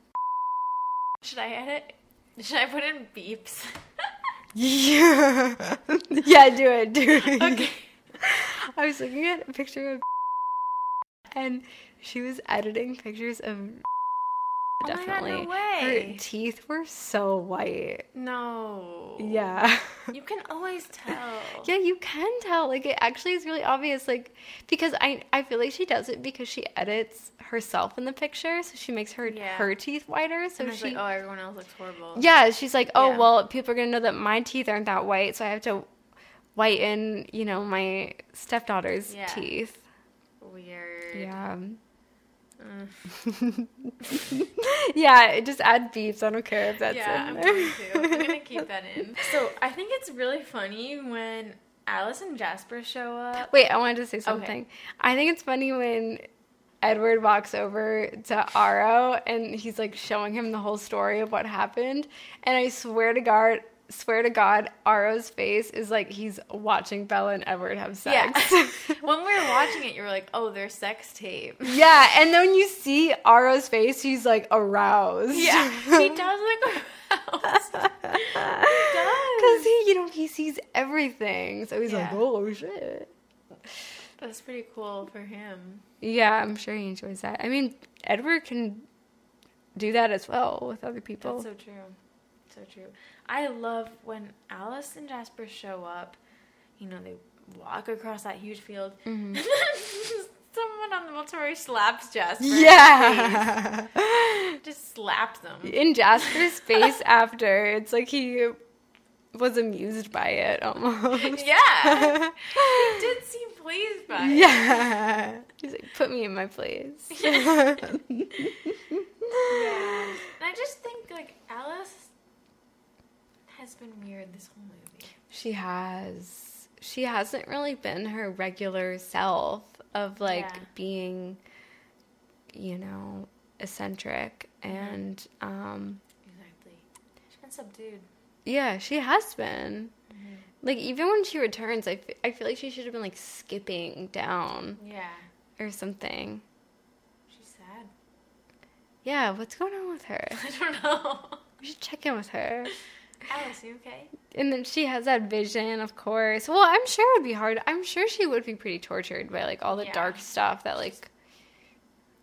Should I edit? Should I put in beeps? [LAUGHS] Yeah, [LAUGHS] yeah, do it, do it. okay. [LAUGHS] I was looking at a picture of, and she was editing pictures of. Oh my God, no Definitely, way. her teeth were so white. No. Yeah. You can always tell. Yeah, you can tell. Like it actually is really obvious. Like because I I feel like she does it because she edits herself in the picture, so she makes her Yeah. her teeth whiter. So she like, oh, everyone else looks horrible. yeah, she's like, oh Yeah. well, people are gonna know that my teeth aren't that white, so I have to whiten, you know, my stepdaughter's Yeah. teeth. Weird. Yeah. [LAUGHS] yeah, just add beeps. I don't care if that's yeah, in I'm there. going to. I'm gonna keep [LAUGHS] that in. So I think it's really funny when Alice and Jasper show up. Wait, I wanted to say something. I think it's funny when Edward walks over to Aro and he's like showing him the whole story of what happened. And I swear to God, swear to God, Aro's face is like he's watching Bella and Edward have sex. Yeah. [LAUGHS] [LAUGHS] when we were watching it, you were like, oh, their sex tape. Yeah, and then when you see Aro's face, he's like aroused. Yeah, [LAUGHS] he does look aroused. he does. Because he, you know, he sees everything. So he's like, Yeah. oh shit. That's pretty cool for him. Yeah, I'm sure he enjoys that. I mean, Edward can do that as well with other people. That's so true. So true. I love when Alice and Jasper show up. You know, they walk across that huge field. Mm-hmm. [LAUGHS] Someone on the multiverse slaps Jasper. yeah. Just slaps them. In Jasper's face [LAUGHS] after, it's like he was amused by it almost. Yeah. [LAUGHS] he did seem pleased by it. Yeah. He's like, put me in my place. Yeah. And I just think, like, Alice has been weird this whole movie. She has. She hasn't really been her regular self of like Yeah. being, you know, eccentric and um Exactly. She's been subdued. yeah, she has been. Like even when she returns, I I feel like she should have been like skipping down Yeah. or something. She's sad. Yeah, what's going on with her? [LAUGHS] I don't know. We should check in with her. [LAUGHS] Oh, Alice, you okay? And then she has that vision, of course. Well, I'm sure it would be hard. I'm sure she would be pretty tortured by like all the Yeah. dark stuff that like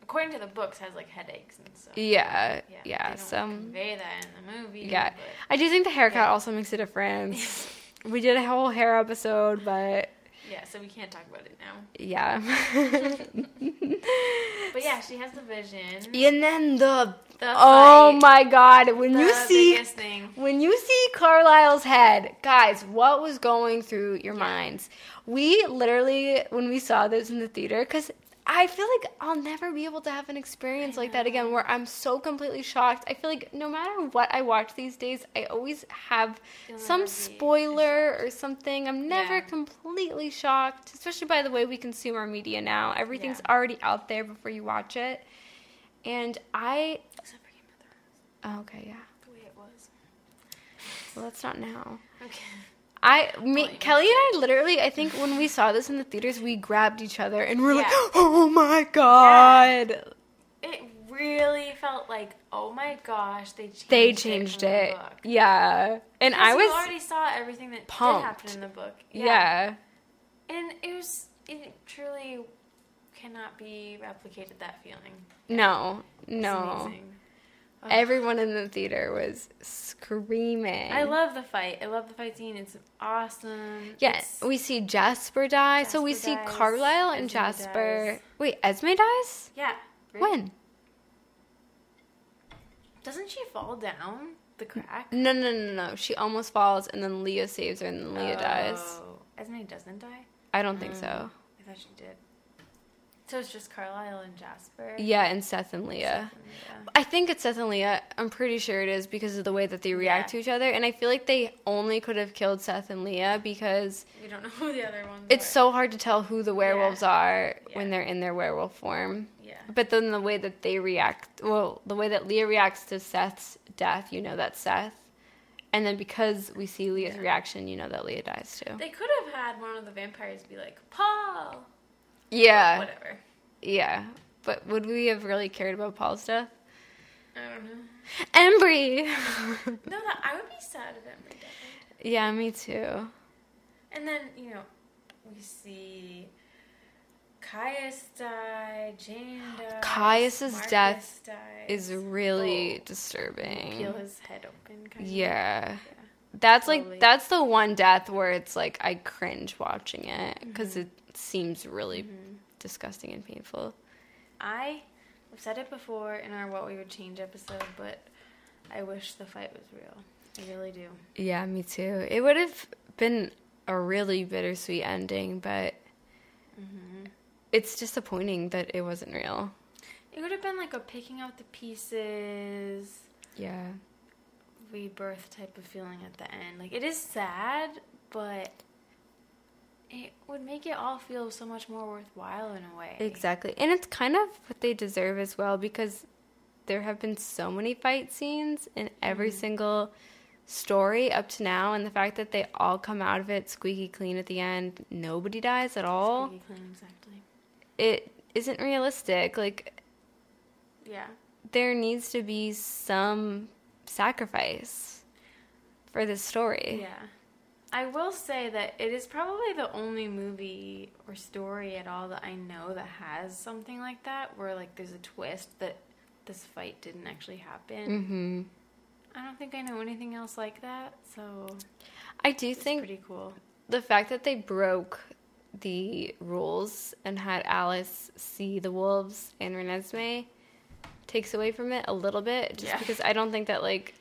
According to the books, has like headaches and stuff. yeah, Yeah. yeah, some convey that in the movie. yeah. but- I do think the haircut Yeah. also makes a difference. [LAUGHS] we did a whole hair episode, but Yeah, so we can't talk about it now. Yeah. [LAUGHS] But yeah, she has the vision. and then the The oh fight, my god, when you see when you see Carlisle's head, guys, what was going through your minds? We literally when we saw this in the theater cuz I feel like I'll never be able to have an experience like that again where I'm so completely shocked. I feel like no matter what I watch these days, I always have You'll some spoiler or something. I'm never Yeah. completely shocked, especially by the way we consume our media now. Everything's Yeah. already out there before you watch it. And I Except for Game of Thrones, oh, okay, yeah. the way it was. Well, that's not now. Okay. I, me, you Kelly and I literally, I think when we saw this in the theaters, we grabbed each other and we're like, [GASPS] "Oh my god!" It really felt like, oh my gosh, they changed They it changed the it, book. yeah. And I was, already saw everything that pumped. did happen in the book. yeah. And it was, it truly cannot be replicated, that feeling. no, no. amazing. Everyone in the theater was screaming. I love the fight. I love the fight scene. It's awesome. Yeah, we see Jasper die. so we Jasper see dies, Carlisle and Esme Jasper. dies. Wait, Esme dies? yeah. right? When? Doesn't she fall down the crack? No, no, no, no. She almost falls, and then Leah saves her, and then Leah dies. Oh. Esme doesn't die? I don't think Mm. so. I thought she did. So it's just Carlisle and Jasper? Yeah, and Seth and Leah. Seth and Leah. I think it's Seth and Leah. I'm pretty sure it is because of the way that they react Yeah. to each other. And I feel like they only could have killed Seth and Leah because We don't know who the other ones it's are. so hard to tell who the werewolves are when they're in their werewolf form. Yeah. But then the way that they react, well, the way that Leah reacts to Seth's death, you know that's Seth. And then because we see Leah's Yeah. reaction, you know that Leah dies too. They could have had one of the vampires be like, Paul! Yeah. Whatever. Yeah. But would we have really cared about Paul's death? I don't know. Embry! [LAUGHS] No, that, I would be sad if Emily died. yeah, me too. And then, you know, we see Caius die, Jane die. Caius's Marcus death dies. Is really Oh. disturbing. Peel his head open, of. Yeah. That's Slowly. like that's the one death where it's like I cringe watching it because mm-hmm. it seems really mm-hmm. disgusting and painful. I have said it before in our What We Would Change episode, but I wish the fight was real. I really do. Yeah, me too. It would have been a really bittersweet ending, but mm-hmm. it's disappointing that it wasn't real. It would have been like a picking out the pieces, Yeah. Rebirth type of feeling at the end. Like, it is sad, but it would make it all feel so much more worthwhile in a way. Exactly. And it's kind of what they deserve as well because there have been so many fight scenes in every mm-hmm. single story up to now and the fact that they all come out of it squeaky clean at the end, nobody dies at all. Squeaky clean, exactly. It isn't realistic. Like Yeah. there needs to be some sacrifice for this story. Yeah. I will say that it is probably the only movie or story at all that I know that has something like that, where like there's a twist that this fight didn't actually happen. Mhm. I don't think I know anything else like that, so I do it's think pretty cool. the fact that they broke the rules and had Alice see the wolves and Renesmee takes away from it a little bit just Yeah. because I don't think that like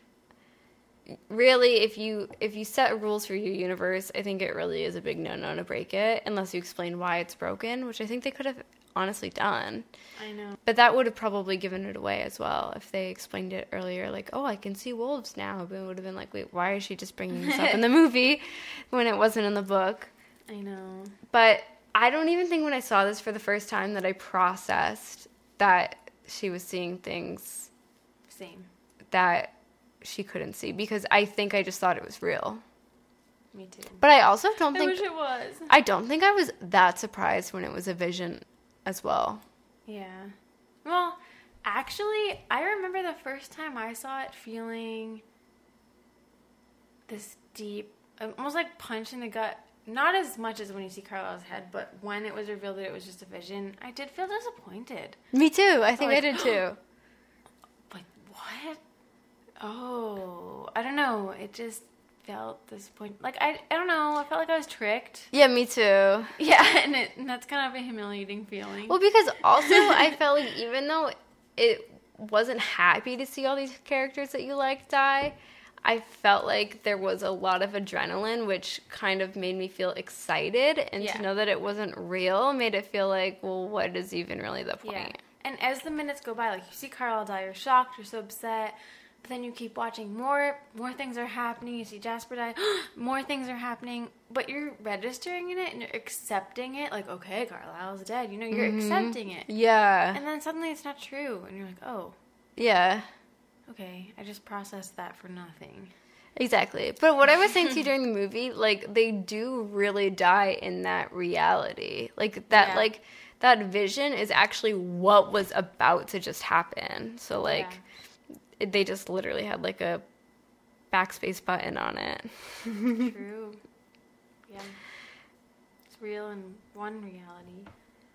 really if you if you set rules for your universe I think it really is a big no-no to break it unless you explain why it's broken which I think they could have honestly done I know. but that would have probably given it away as well if they explained it earlier like oh I can see wolves now but it would have been like wait why is she just bringing this up in the [LAUGHS] movie when it wasn't in the book I know. but I don't even think when I saw this for the first time that I processed that she was seeing things Same. that she couldn't see because I think I just thought it was real. Me too. But I also don't I think wish it was. I don't think I was that surprised when it was a vision as well. Yeah. Well, actually, I remember the first time I saw it feeling this deep, almost like punch in the gut. Not as much as when you see Carlisle's head, but when it was revealed that it was just a vision, I did feel disappointed. Me too. I think I Like- did too. [GASPS] Like, what? Oh, I don't know. It just felt disappointed. Like I, I don't know. I felt like I was tricked. Yeah, me too. [LAUGHS] Yeah, and, it, and that's kind of a humiliating feeling. Well, because also I felt like even though it wasn't happy to see all these characters that you like die, I felt like there was a lot of adrenaline, which kind of made me feel excited, and Yeah. to know that it wasn't real made it feel like, well, what is even really the point? Yeah. And as the minutes go by, like you see Carlisle die, you're shocked, you're so upset. But then you keep watching more, more things are happening. You see Jasper die, [GASPS] more things are happening. But you're registering in it and you're accepting it. Like, okay, Carlisle's dead. You know, you're mm-hmm. accepting it. Yeah, And then suddenly it's not true, and you're like, oh, yeah. Okay, I just processed that for nothing. Exactly. But what I was saying to you during the movie, like they do really die in that reality. Like that Yeah. like that vision is actually what was about to just happen. So like it, they just literally had like a backspace button on it. True. [LAUGHS] Yeah. It's real in one reality,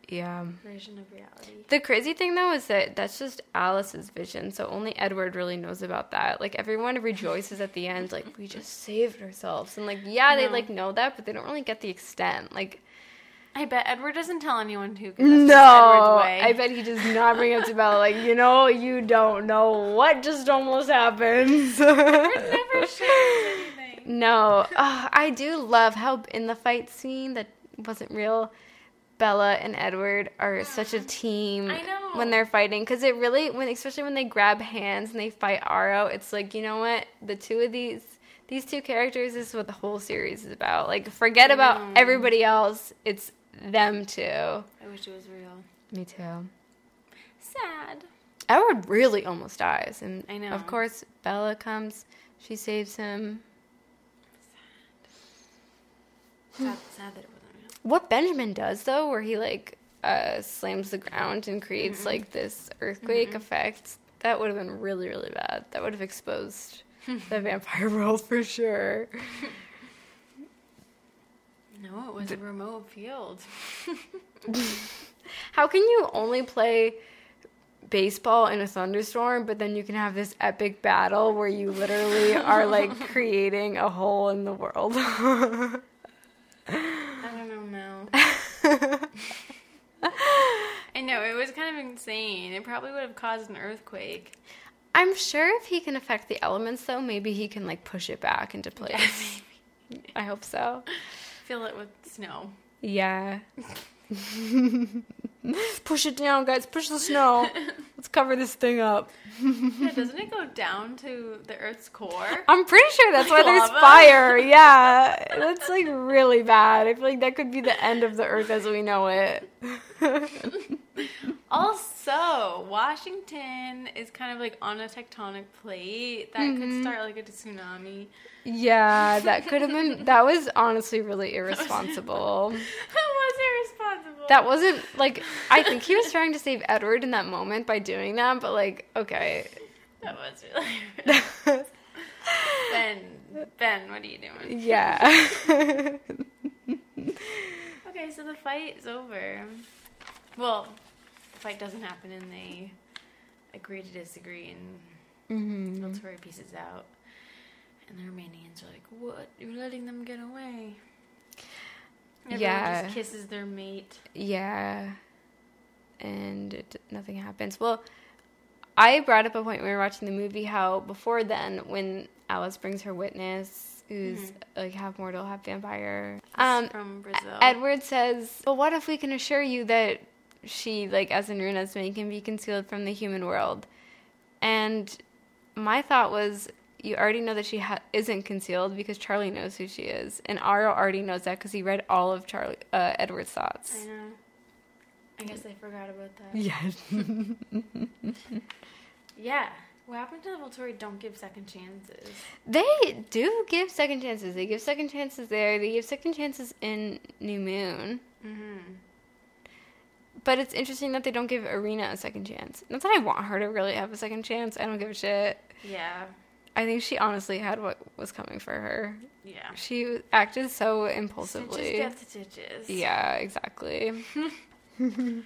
Yeah. version of reality. The crazy thing though is that that's just Alice's vision, so only Edward really knows about that. Like everyone rejoices at the end, like we just saved ourselves, and like yeah, they like know that, but they don't really get the extent. Like I bet Edward doesn't tell anyone who. 'cause that's just No, way. I bet he does not bring up to Bella like, you know, you don't know what just almost happened. [LAUGHS] never shares anything. no, Ugh, I do love how in the fight scene that wasn't real, Bella and Edward are such a [GASPS] team when they're fighting because it really, when especially when they grab hands and they fight Aro, it's like you know what, the two of these. These two characters is what the whole series is about. Like, forget about know. everybody else. It's them two. I wish it was real. Me too. Sad. Edward really almost dies, and I know. Of course, Bella comes. She saves him. Sad, sad that it. What Benjamin does though, where he like uh, slams the ground and creates Mm-hmm. like this earthquake effect, that would have been really really bad. That would have exposed [LAUGHS] the vampire world for sure. No, it was a remote field. [LAUGHS] How can you only play baseball in a thunderstorm, but then you can have this epic battle where you literally are like [LAUGHS] creating a hole in the world? I don't know now. I know it was kind of insane. It probably would have caused an earthquake. I'm sure if he can affect the elements, though, maybe he can like push it back into [LAUGHS] place. I hope so. Fill it with snow. Yeah. [LAUGHS] push it down, guys. Push the snow. [LAUGHS] Let's cover this thing up. Yeah, doesn't it go down to the Earth's core? I'm pretty sure that's why Like there's fire. Yeah. That's like really bad. I feel like that could be the end of the earth as we know it. [LAUGHS] Also, Washington is kind of like on a tectonic plate that Mm-hmm. could start like a tsunami. yeah, that could have been. That was [LAUGHS] honestly really irresponsible. [LAUGHS] That was irresponsible. That wasn't like I think he was trying to save Edward in that moment by doing that, but like okay. That was really. ben, Ben, what are you doing? yeah. Okay, so the fight is over. Well, the fight doesn't happen, and they agree to disagree, and Mm-hmm. Volturi pieces out. And the Romanians are like, "What? You're letting them get away?" Everyone Yeah. just kisses their mate. yeah. And it, nothing happens. Well, I brought up a point when we were watching the movie how before then, when Alice brings her witness, who's like half mortal, half vampire, um, from Brazil. Edward says, "Well, what if we can assure you that she, like as in Renesmee, can be concealed from the human world?" And my thought was, you already know that she ha- isn't concealed because Charlie knows who she is, and Aro already knows that because he read all of Charlie uh, Edward's thoughts. I know. I guess I forgot about that. [LAUGHS] Yes. Yeah. What happened to the Volturi don't give second chances? they do give second chances. They give second chances there. They give second chances in New Moon. Mm-hmm. But it's interesting that they don't give Irina a second chance. Not that I want her to really have a second chance. I don't give a shit. Yeah. I think she honestly had what was coming for her. Yeah. She acted so impulsively. Yeah, exactly. [LAUGHS]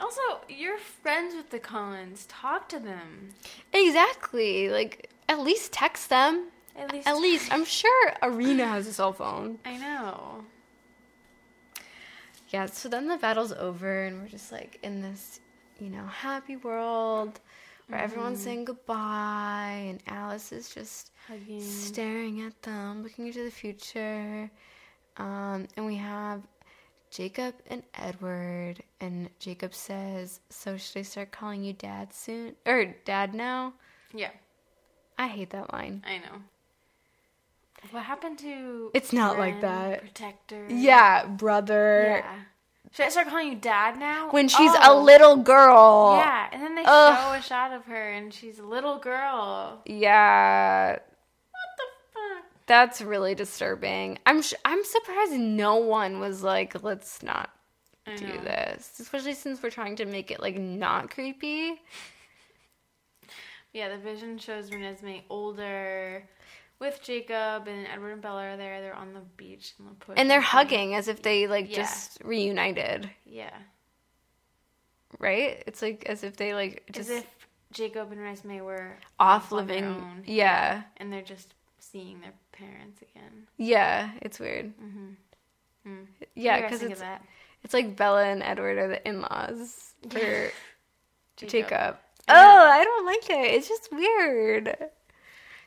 Also, you're friends with the Cullens. Talk to them. Exactly. Like, at least text them. At least At least I'm sure Irina has a cell phone. I know. Yeah, so then the battle's over and we're just like in this, you know, happy world where everyone's saying goodbye and Alice is just Hugging. staring at them, looking into the future. Um, and we have Jacob and Edward, and Jacob says, "So should I start calling you Dad soon, or Dad now?" Yeah, I hate that line. I know. What happened to? It's not like friend, that. Protector. Yeah, brother. Yeah. Should I start calling you Dad now? When she's a Oh. little girl. Yeah, and then they Ugh. show a shot of her, and she's a little girl. Yeah. What the fuck? That's really disturbing. I'm sh- I'm surprised no one was like, let's not do this, especially since we're trying to make it like not creepy. Yeah, the vision shows Renesmee older, with Jacob and Edward and Bella are there. They're on the beach in the. And they're hugging as if they like Yeah. just reunited, Yeah, right? It's like as if they like just as if Jacob and Renesmee were off living. own. Yeah. and they're just seeing their parents again. Yeah, it's weird. Mm. Yeah, What do you guys because it's it's like Bella and Edward are the in-laws for [LAUGHS] Jacob. I Oh, I don't like it. It's just weird.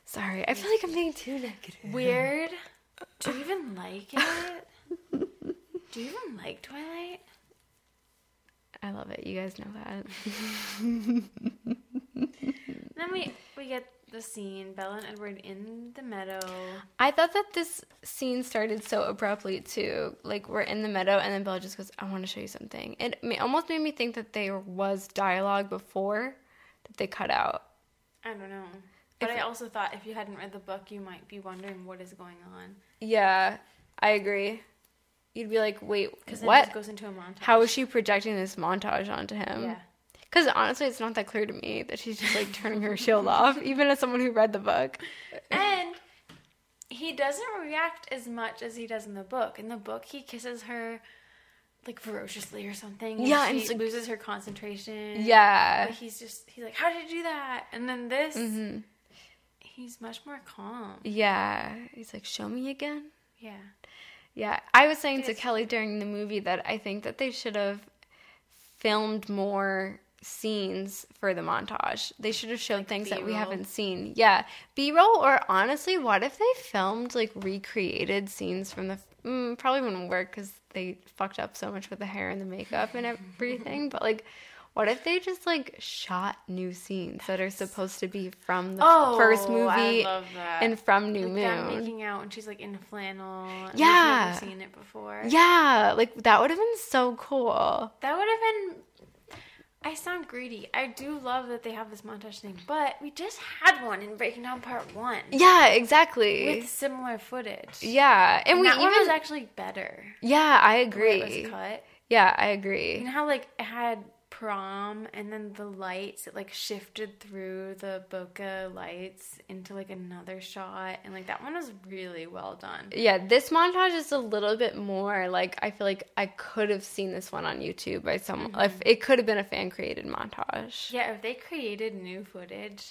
Sorry, I feel like I'm being too negative. Weird. Do you even like it? Do you even like Twilight? I love it. You guys know that. [LAUGHS] Then we we get the scene Bella and Edward in the meadow. I thought that this scene started so abruptly too. Like we're in the meadow, and then Bella just goes, "I want to show you something." It almost made me think that there was dialogue before that they cut out. I don't know. But If- I also thought if you hadn't read the book, you might be wondering what is going on. Yeah, I agree. You'd be like, "Wait, Because then it what? just goes into a montage. How is she projecting this montage onto him?" Yeah. Because honestly, it's not that clear to me that she's just like turning her shield off, [LAUGHS] even as someone who read the book. And he doesn't react as much as he does in the book. In the book, he kisses her like ferociously or something. and Yeah, and she like- loses her concentration. Yeah. But he's just he's like, how did you do that? And then this, Mm-hmm. He's much more calm. Yeah. He's like, show me again. Yeah. Yeah. I was saying to Kelly during the movie that I think that they should have filmed more scenes for the montage. They should have showed things that we haven't seen. Yeah. B roll, or honestly, what if they filmed like recreated scenes from the. Mm, probably wouldn't work because they fucked up so much with the hair and the makeup and [LAUGHS] everything. but like, what if they just like shot new scenes that are supposed to be from the Oh, first I movie love that. and from New Like them Moon? making out and she's like in flannel. and Yeah. We've never seen it before. Yeah, like that would have been so cool. That would have been. I sound greedy. I do love that they have this montage thing, but we just had one in Breaking Dawn Part One Yeah, exactly. with similar footage. yeah, and, and we that even one was actually better. yeah, I agree. It was cut. Yeah, I agree. You know how like it had prom and then the lights it like shifted through the bokeh lights into like another shot and like that one was really well done. Yeah, this montage is a little bit more like I feel like I could have seen this one on YouTube by someone. Mm-hmm. If it could have been a fan created montage, Yeah, if they created new footage,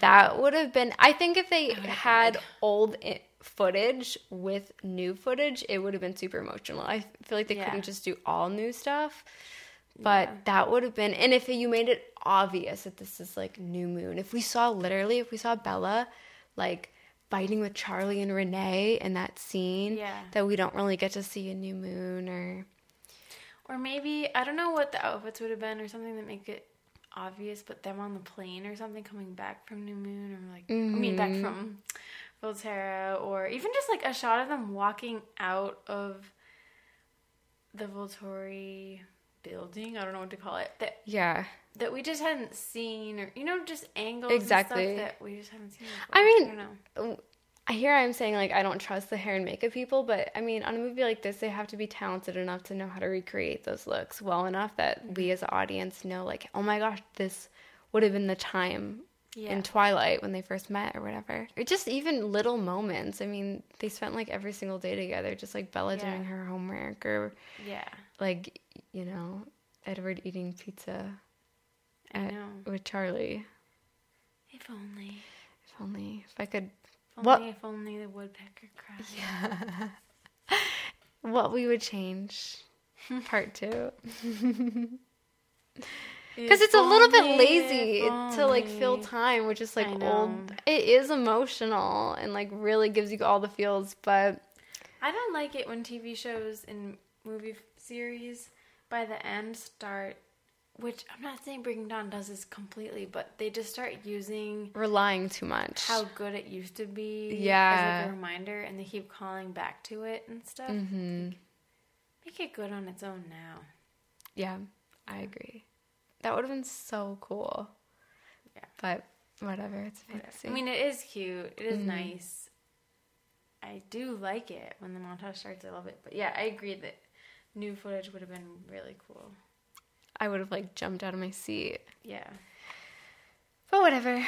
that would have been. I think if they would've had died. old i- footage with new footage, it would have been super emotional. I feel like they Yeah. couldn't just do all new stuff. But Yeah. that would have been, and if you made it obvious that this is like New Moon, if we saw literally, if we saw Bella like fighting with Charlie and Renee in that scene, Yeah. that we don't really get to see in New Moon or or maybe I don't know what the outfits would have been or something that make it obvious, but them on the plane or something coming back from New Moon or like I mean back Mm-hmm. from Volterra or even just like a shot of them walking out of the Volturi building. I don't know what to call it. That yeah. that we just hadn't seen or you know just angles Exactly. and stuff that we just haven't seen. Before. I mean, I don't know. Hear I'm saying like I don't trust the hair and makeup people, but I mean on a movie like this, they have to be talented enough to know how to recreate those looks well enough that mm-hmm. we as an audience know like, oh my gosh, this would have been the time Yeah. in Twilight when they first met or whatever. Or just even little moments. I mean, they spent like every single day together, just like Bella Yeah. doing her homework or Yeah, like you know Edward eating pizza at- with Charlie. If only. If only if I could If What- if only the woodpecker cried. [LAUGHS] What we would change. Part two. [LAUGHS] Because it's a little bit lazy to like fill time, which is like old. It is emotional and like really gives you all the feels, but I don't like it when TV shows and movie series by the end start, which I'm not saying Breaking Dawn does this completely, but they just start using relying too much. how good it used to be Yeah. as like a reminder, and they keep calling back to it and stuff. hmm Make it good on its own now. Yeah, I agree. That would have been so cool. Yeah. But whatever, it's fantasy. I mean, it is cute. It is Mhm. nice. I do like it when the montage starts. I love it. But yeah, I agree that new footage would have been really cool. I would have like jumped out of my seat. Yeah. But whatever.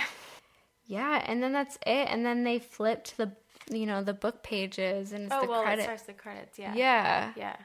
Yeah, and then that's it. And then they flip to the you know the book pages and it's oh the well, credit. it starts the credits. Yeah. yeah. Yeah.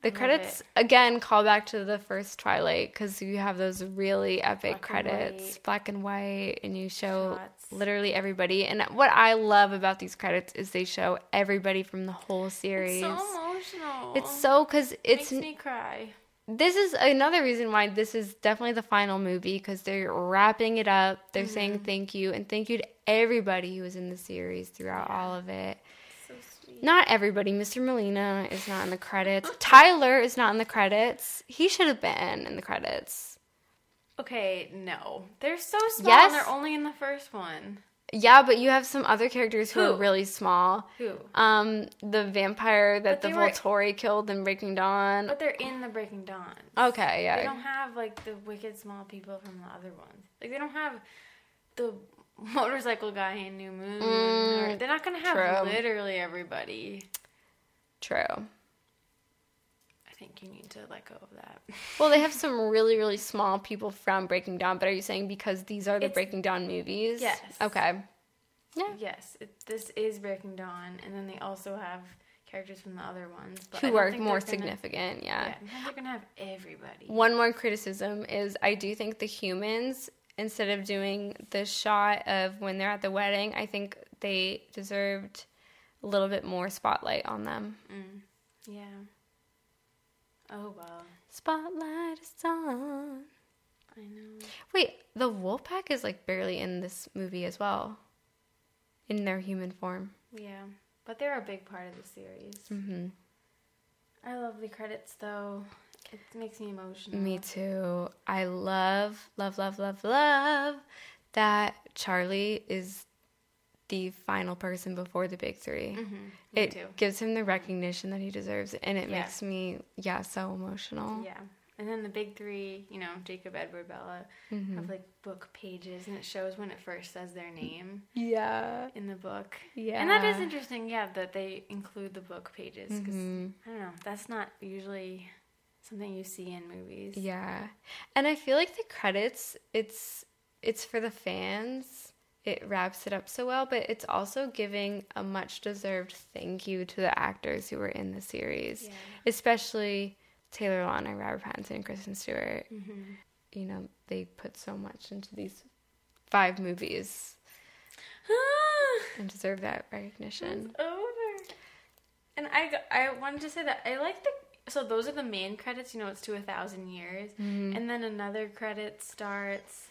The I credits again call back to the first Twilight because you have those really epic Black credits, white. black and white, and you show Shots. literally everybody. And what I love about these credits is they show everybody from the whole series. It's so emotional. It's so because it's makes me cry. this is another reason why this is definitely the final movie because they're wrapping it up. They're Mm-hmm. saying thank you and thank you to everybody who was in the series throughout Yeah. all of it. So sweet. Not everybody. Mr. Molina is not in the credits. [LAUGHS] Tyler is not in the credits. He should have been in the credits. Okay, no, they're so small. Yes. and They're only in the first one. Yeah, but you have some other characters who, are really small. Who? Um, the vampire that the they were- Volturi killed in Breaking Dawn. But they're in the Breaking Dawn. Okay, yeah. They don't have like the wicked small people from the other ones. Like they don't have the [LAUGHS] motorcycle guy in New Moon. or, they're not gonna have Mm, true. literally everybody. True. I think you need to let go of that. [LAUGHS] Well, they have some really, really small people from Breaking Dawn, but are you saying because these are the It's- Breaking Dawn movies? Yes. Okay. Yeah. Yes, it, this is Breaking Dawn, and then they also have characters from the other ones. But Who are more they're gonna- significant, Yeah, yeah. They're gonna have everybody. One more criticism is I do think the humans, instead of doing the shot of when they're at the wedding, I think they deserved a little bit more spotlight on them. Mm, yeah. Oh well, Spotlight is on. I know. Wait, the Wolfpack is like barely in this movie as well. In their human form. Yeah, but they're a big part of the series. hmm I love the credits though. It makes me emotional. Me too. I love, love, love, love, love that Charlie is the final person before the big 3 Mhm, me It too. gives him the recognition that he deserves, and it Yeah. makes me, yeah, so emotional. Yeah. And then the big three, you know, Jacob, Edward, Bella, Mm-hmm. have like book pages, and it shows when it first says their name Yeah. in the book. Yeah. And that is interesting, yeah, that they include the book pages because Mhm. I don't know, that's not usually something you see in movies. Yeah. And I feel like the credits, it's it's for the fans. It wraps it up so well, but it's also giving a much deserved thank you to the actors who were in the series. Yeah. Especially Taylor Lautner, Robert Pattinson, and Kristen Stewart. Mm-hmm. You know, they put so much into these five movies [SIGHS] and deserve that recognition. over. And I, I wanted to say that I like the so those are the main credits. You know, it's to a thousand years, Mm-hmm. and then another credit starts.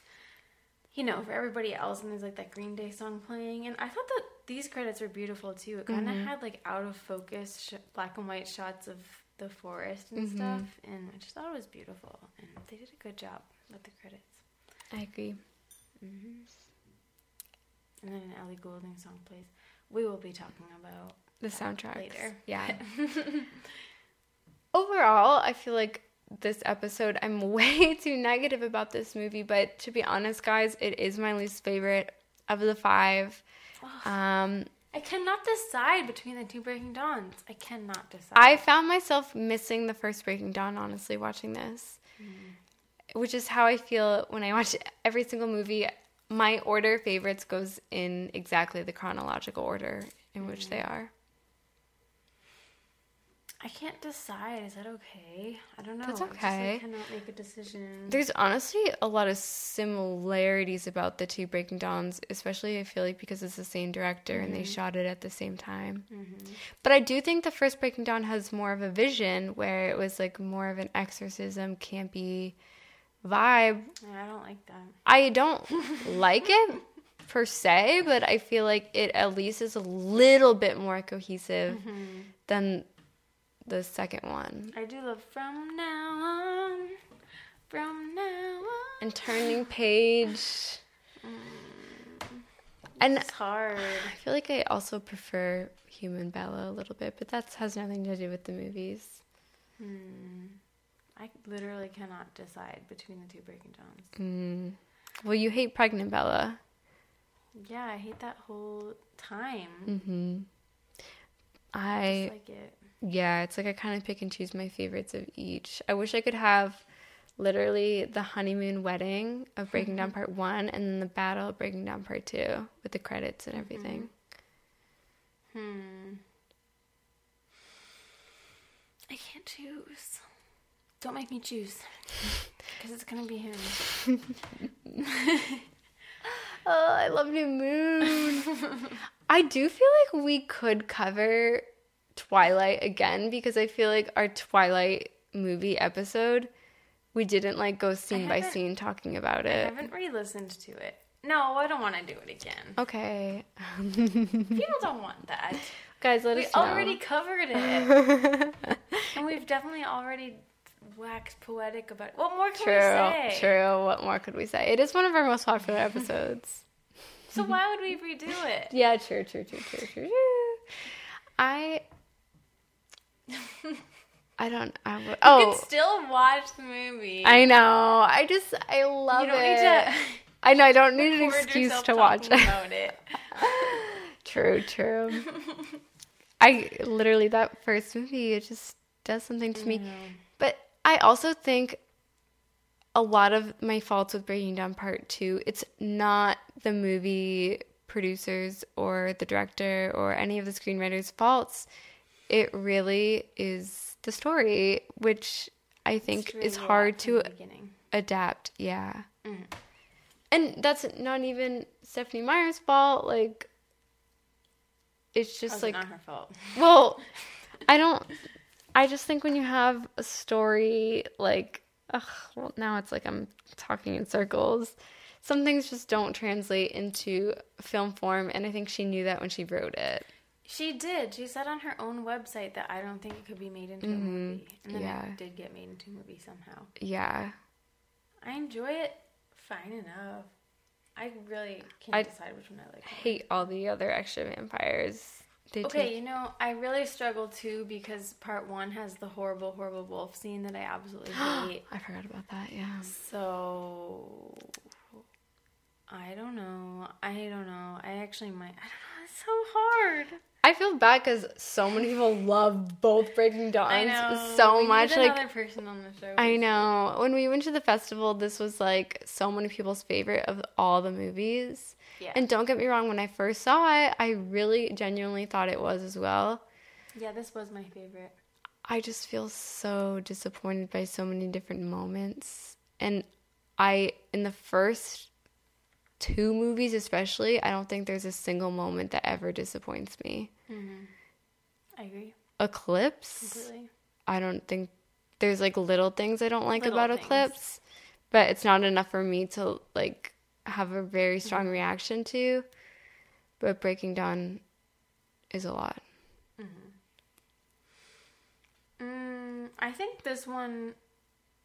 You know, for everybody else, and there's like that Green Day song playing, and I thought that these credits were beautiful too. It kind of Mm-hmm. had like out of focus sh- black and white shots of the forest and Mm-hmm. stuff, and I just thought it was beautiful, and they did a good job with the credits. I agree. And then an Ellie Goulding song plays. We will be talking about The soundtrack. later. Yeah. [LAUGHS] [LAUGHS] Overall, I feel like this episode, I'm [LAUGHS] way too negative about this movie, but to be honest, guys, it is my least favorite of the five. Um, I cannot decide between the two Breaking Dawns. I cannot decide. I found myself missing the first Breaking Dawn, honestly, watching this, which is how I feel when I watch every single movie. My order of favorites goes in exactly the chronological order in which they are. I can't decide. Is that okay? I don't know. That's I just, okay. like, cannot make a decision. There's honestly a lot of similarities about the two Breaking Dawns, especially I feel like because it's the same director and they mm-hmm. shot it at the same time. Mm-hmm. But I do think the first Breaking Dawn has more of a vision where it was like more of an exorcism, campy vibe. Yeah, I don't like that. I don't like it per se, but I feel like it at least is a little bit more cohesive mm-hmm. than the second one. I do love from now on. From now on. And turning page. And It's hard. I feel like I also prefer Human Bella a little bit, but that has nothing to do with the movies. Hmm. I literally cannot decide between the two Breaking Dawns. Mm. Well, you hate Pregnant Bella. Yeah, I hate that whole time. Mm-hmm. I I like it. Yeah, it's like I kind of pick and choose my favorites of each. I wish I could have literally the honeymoon wedding of Breaking Dawn Part One and then the battle of Breaking Dawn Part Two with the credits and everything. Hmm. I can't choose. Don't make me choose. Because it's going to be him. [LAUGHS] Oh, I love New Moon. [LAUGHS] I do feel like we could cover Twilight again because I feel like our Twilight movie episode, we didn't like go scene by scene talking about it. I haven't re listened to it. No, I don't want to do it again. Okay. People [LAUGHS] don't want that. Guys, let We us know. We already covered it. [LAUGHS] and we've definitely already waxed poetic about it. What more can True, we say? true. What more could we say? It is one of our most popular episodes. So why would we redo it? [LAUGHS] yeah, true, true, true, true, true, true. I. [LAUGHS] I don't. I, w- You oh, can still watch the movie. I know. I just I love you don't it. need to I know. I don't need an excuse to watch it. it. [LAUGHS] true, true. [LAUGHS] I literally that first movie it just does something to me. But I also think a lot of my faults with Breaking Dawn Part 2, it's not the movie producers or the director or any of the screenwriters' faults. It really is the story, which I think is hard to from the beginning. adapt. Yeah. Mm-hmm. And that's not even Stephenie Meyer's fault. Like, it's just like, not her fault. [LAUGHS] well, I don't. I just think when you have a story like, ugh, well, now it's like I'm talking in circles. Some things just don't translate into film form, and I think she knew that when she wrote it. She did. She said on her own website that I don't think it could be made into a mm-hmm. movie. And then Yeah. it did get made into a movie somehow. Yeah, I enjoy it fine enough. I really can't I- decide which one I like. I hate all the other extra vampires. They Okay, take- you know, I really struggle too because part one has the horrible, horrible wolf scene that I absolutely [GASPS] hate. I forgot about that. Yeah. So I don't know. I don't know. I actually might. I don't know. It's so hard. I feel bad because so many people love both Breaking Dawns know. so we much. Need Like another person on the show. I know. When we went to the festival, this was like so many people's favorite of all the movies. Yeah. And don't get me wrong, when I first saw it, I really genuinely thought it was as well. Yeah, this was my favorite. I just feel so disappointed by so many different moments. And I, in the first two movies especially, I don't think there's a single moment that ever disappoints me. I agree Eclipse, completely. I don't think there's like little things I don't like Little about things. Eclipse, but it's not enough for me to like have a very Mm-hmm. strong reaction to. But Breaking Dawn is a lot. Mm, I think this one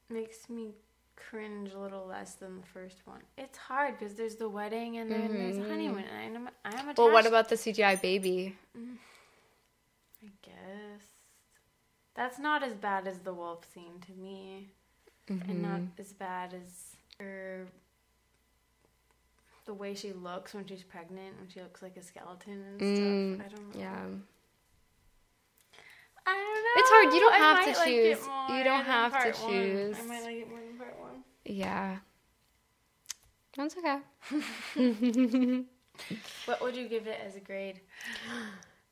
makes me cringe a little less than the first one. It's hard because there's the wedding and then there's the honeymoon, and I'm I'm attached. Well, what about the CGI baby? Mm, I guess that's not as bad as the wolf scene to me, and not mm-hmm. as bad as her. The way she looks when she's pregnant, when she looks like a skeleton and Mm, stuff. I don't know. Yeah. I don't know. It's hard. You don't I have to like it choose. more You don't have to part one. choose. I might like it more than part one. Yeah. That's okay. [LAUGHS] What would you give it as a grade?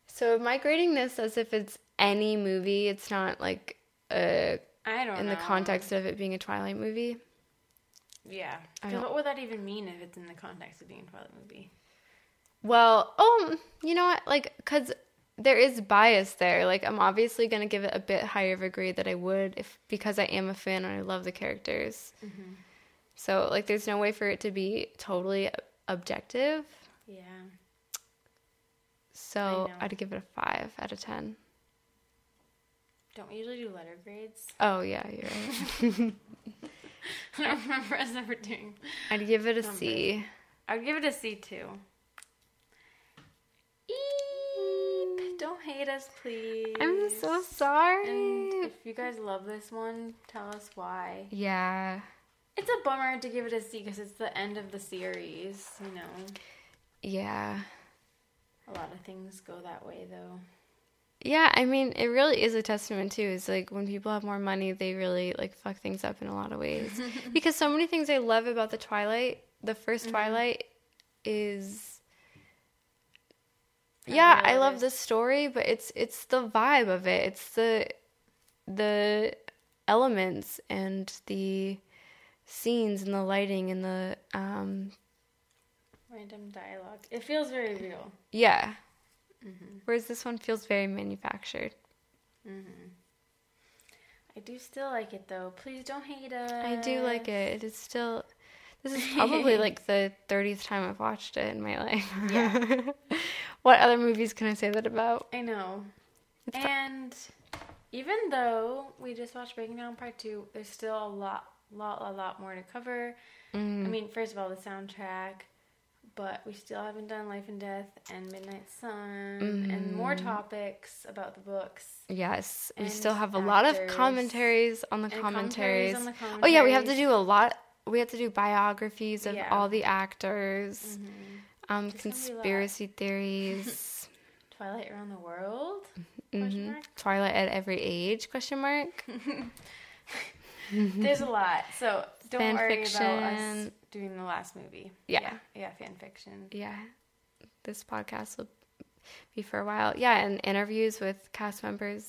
So am I grading this as if it's any movie. It's not like uh, I don't in know. the context of it being a Twilight movie. Yeah. 'Cause what would that even mean if it's in the context of being a Twilight movie? Well, oh, you know what? Like, because there is bias there. Like, I'm obviously gonna give it a bit higher of a grade that I would if because I am a fan and I love the characters. Mm-hmm. So, like, there's no way for it to be totally objective. Yeah. So. I'd give it a five out of ten. Don't we usually do letter grades? Oh yeah, you're right. [LAUGHS] [LAUGHS] I don't remember us ever doing. I'd give it a. C. I'd give it a C too. Eep. Don't hate us, please. I'm so sorry. And if you guys love this one, tell us why. yeah, It's a bummer to give it a C because it's the end of the series. You know, yeah, a lot of things go that way though. yeah. I mean, it really is a testament too. Is like when people have more money, they really like fuck things up in a lot of ways. [LAUGHS] because so many things I love about the Twilight, the 1st mm-hmm. Twilight, is. Yeah, I love the story, but it's it's the vibe of it. It's the the elements and the scenes and the lighting and the um Random dialogue. It feels very real. yeah. Whereas this one feels very manufactured. I do still like it though. Please don't hate us. I do like it. It is still this is [LAUGHS] probably like the 30th time I've watched it in my life. Yeah. [LAUGHS] what other movies can I say that about? I know. It's And even though we just watched Breaking Dawn Part Two, there's still a lot, lot, a lot more to cover. Mm. I mean, first of all, the soundtrack, but we still haven't done Life and Death and Midnight Sun and more mm. topics about the books. Yes, we still have a lot of commentaries on the commentaries. commentaries on the Oh yeah, we have to do a lot. We have to do biographies of Yeah. all the actors, mm-hmm. Um, gonna be a lot. conspiracy theories, [LAUGHS] Twilight Around the World? Question mhm. mark? Twilight at every age? Question mark. [LAUGHS] There's a lot, so don't Fan worry about us doing the last movie. Yeah. yeah, yeah fan fiction. Yeah, this podcast will be for a while. Yeah, and interviews with cast members.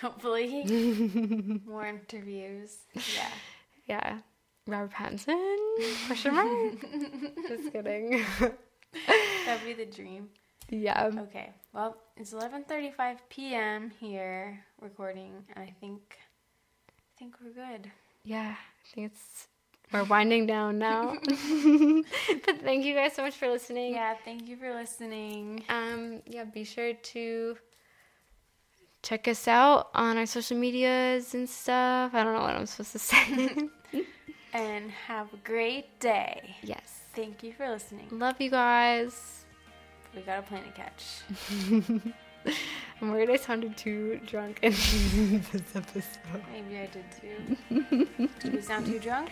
Hopefully, [LAUGHS] more interviews. Yeah. Yeah, Robert Pattinson? Question mark. Just kidding. [LAUGHS] That'd be the dream. yeah. Okay. Well, it's 11:35 p.m. here recording, and I think I think we're good. Yeah, I think it's we're winding down now. [LAUGHS] [LAUGHS] but thank you guys so much for listening. Yeah, thank you for listening. Um, yeah, be sure to check us out on our social medias and stuff. I don't know what I'm supposed to say. And have a great day. yes. Thank you for listening. Love you guys. We got a plane to catch. [LAUGHS] I'm worried I sounded too drunk in [LAUGHS] this episode. Maybe I did too. Did we sound too drunk?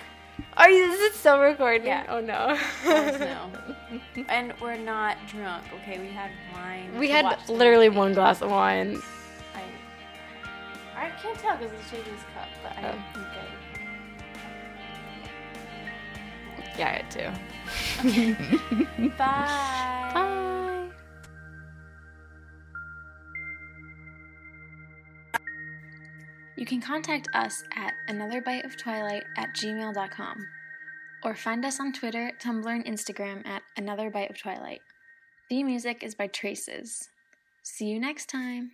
Are you is it still recording? Yeah. Oh no. No. [LAUGHS] And we're not drunk, okay? We had wine. we had literally one glass of wine. I, I can't tell because it's Shady's cup, but I Oh. think I. Yeah, I had too. [LAUGHS] Bye. Bye. You can contact us at anotherbiteoftwilight at gmail.com or find us on Twitter, Tumblr, and Instagram at Another Bite of Twilight. Theme music is by Traces. See you next time.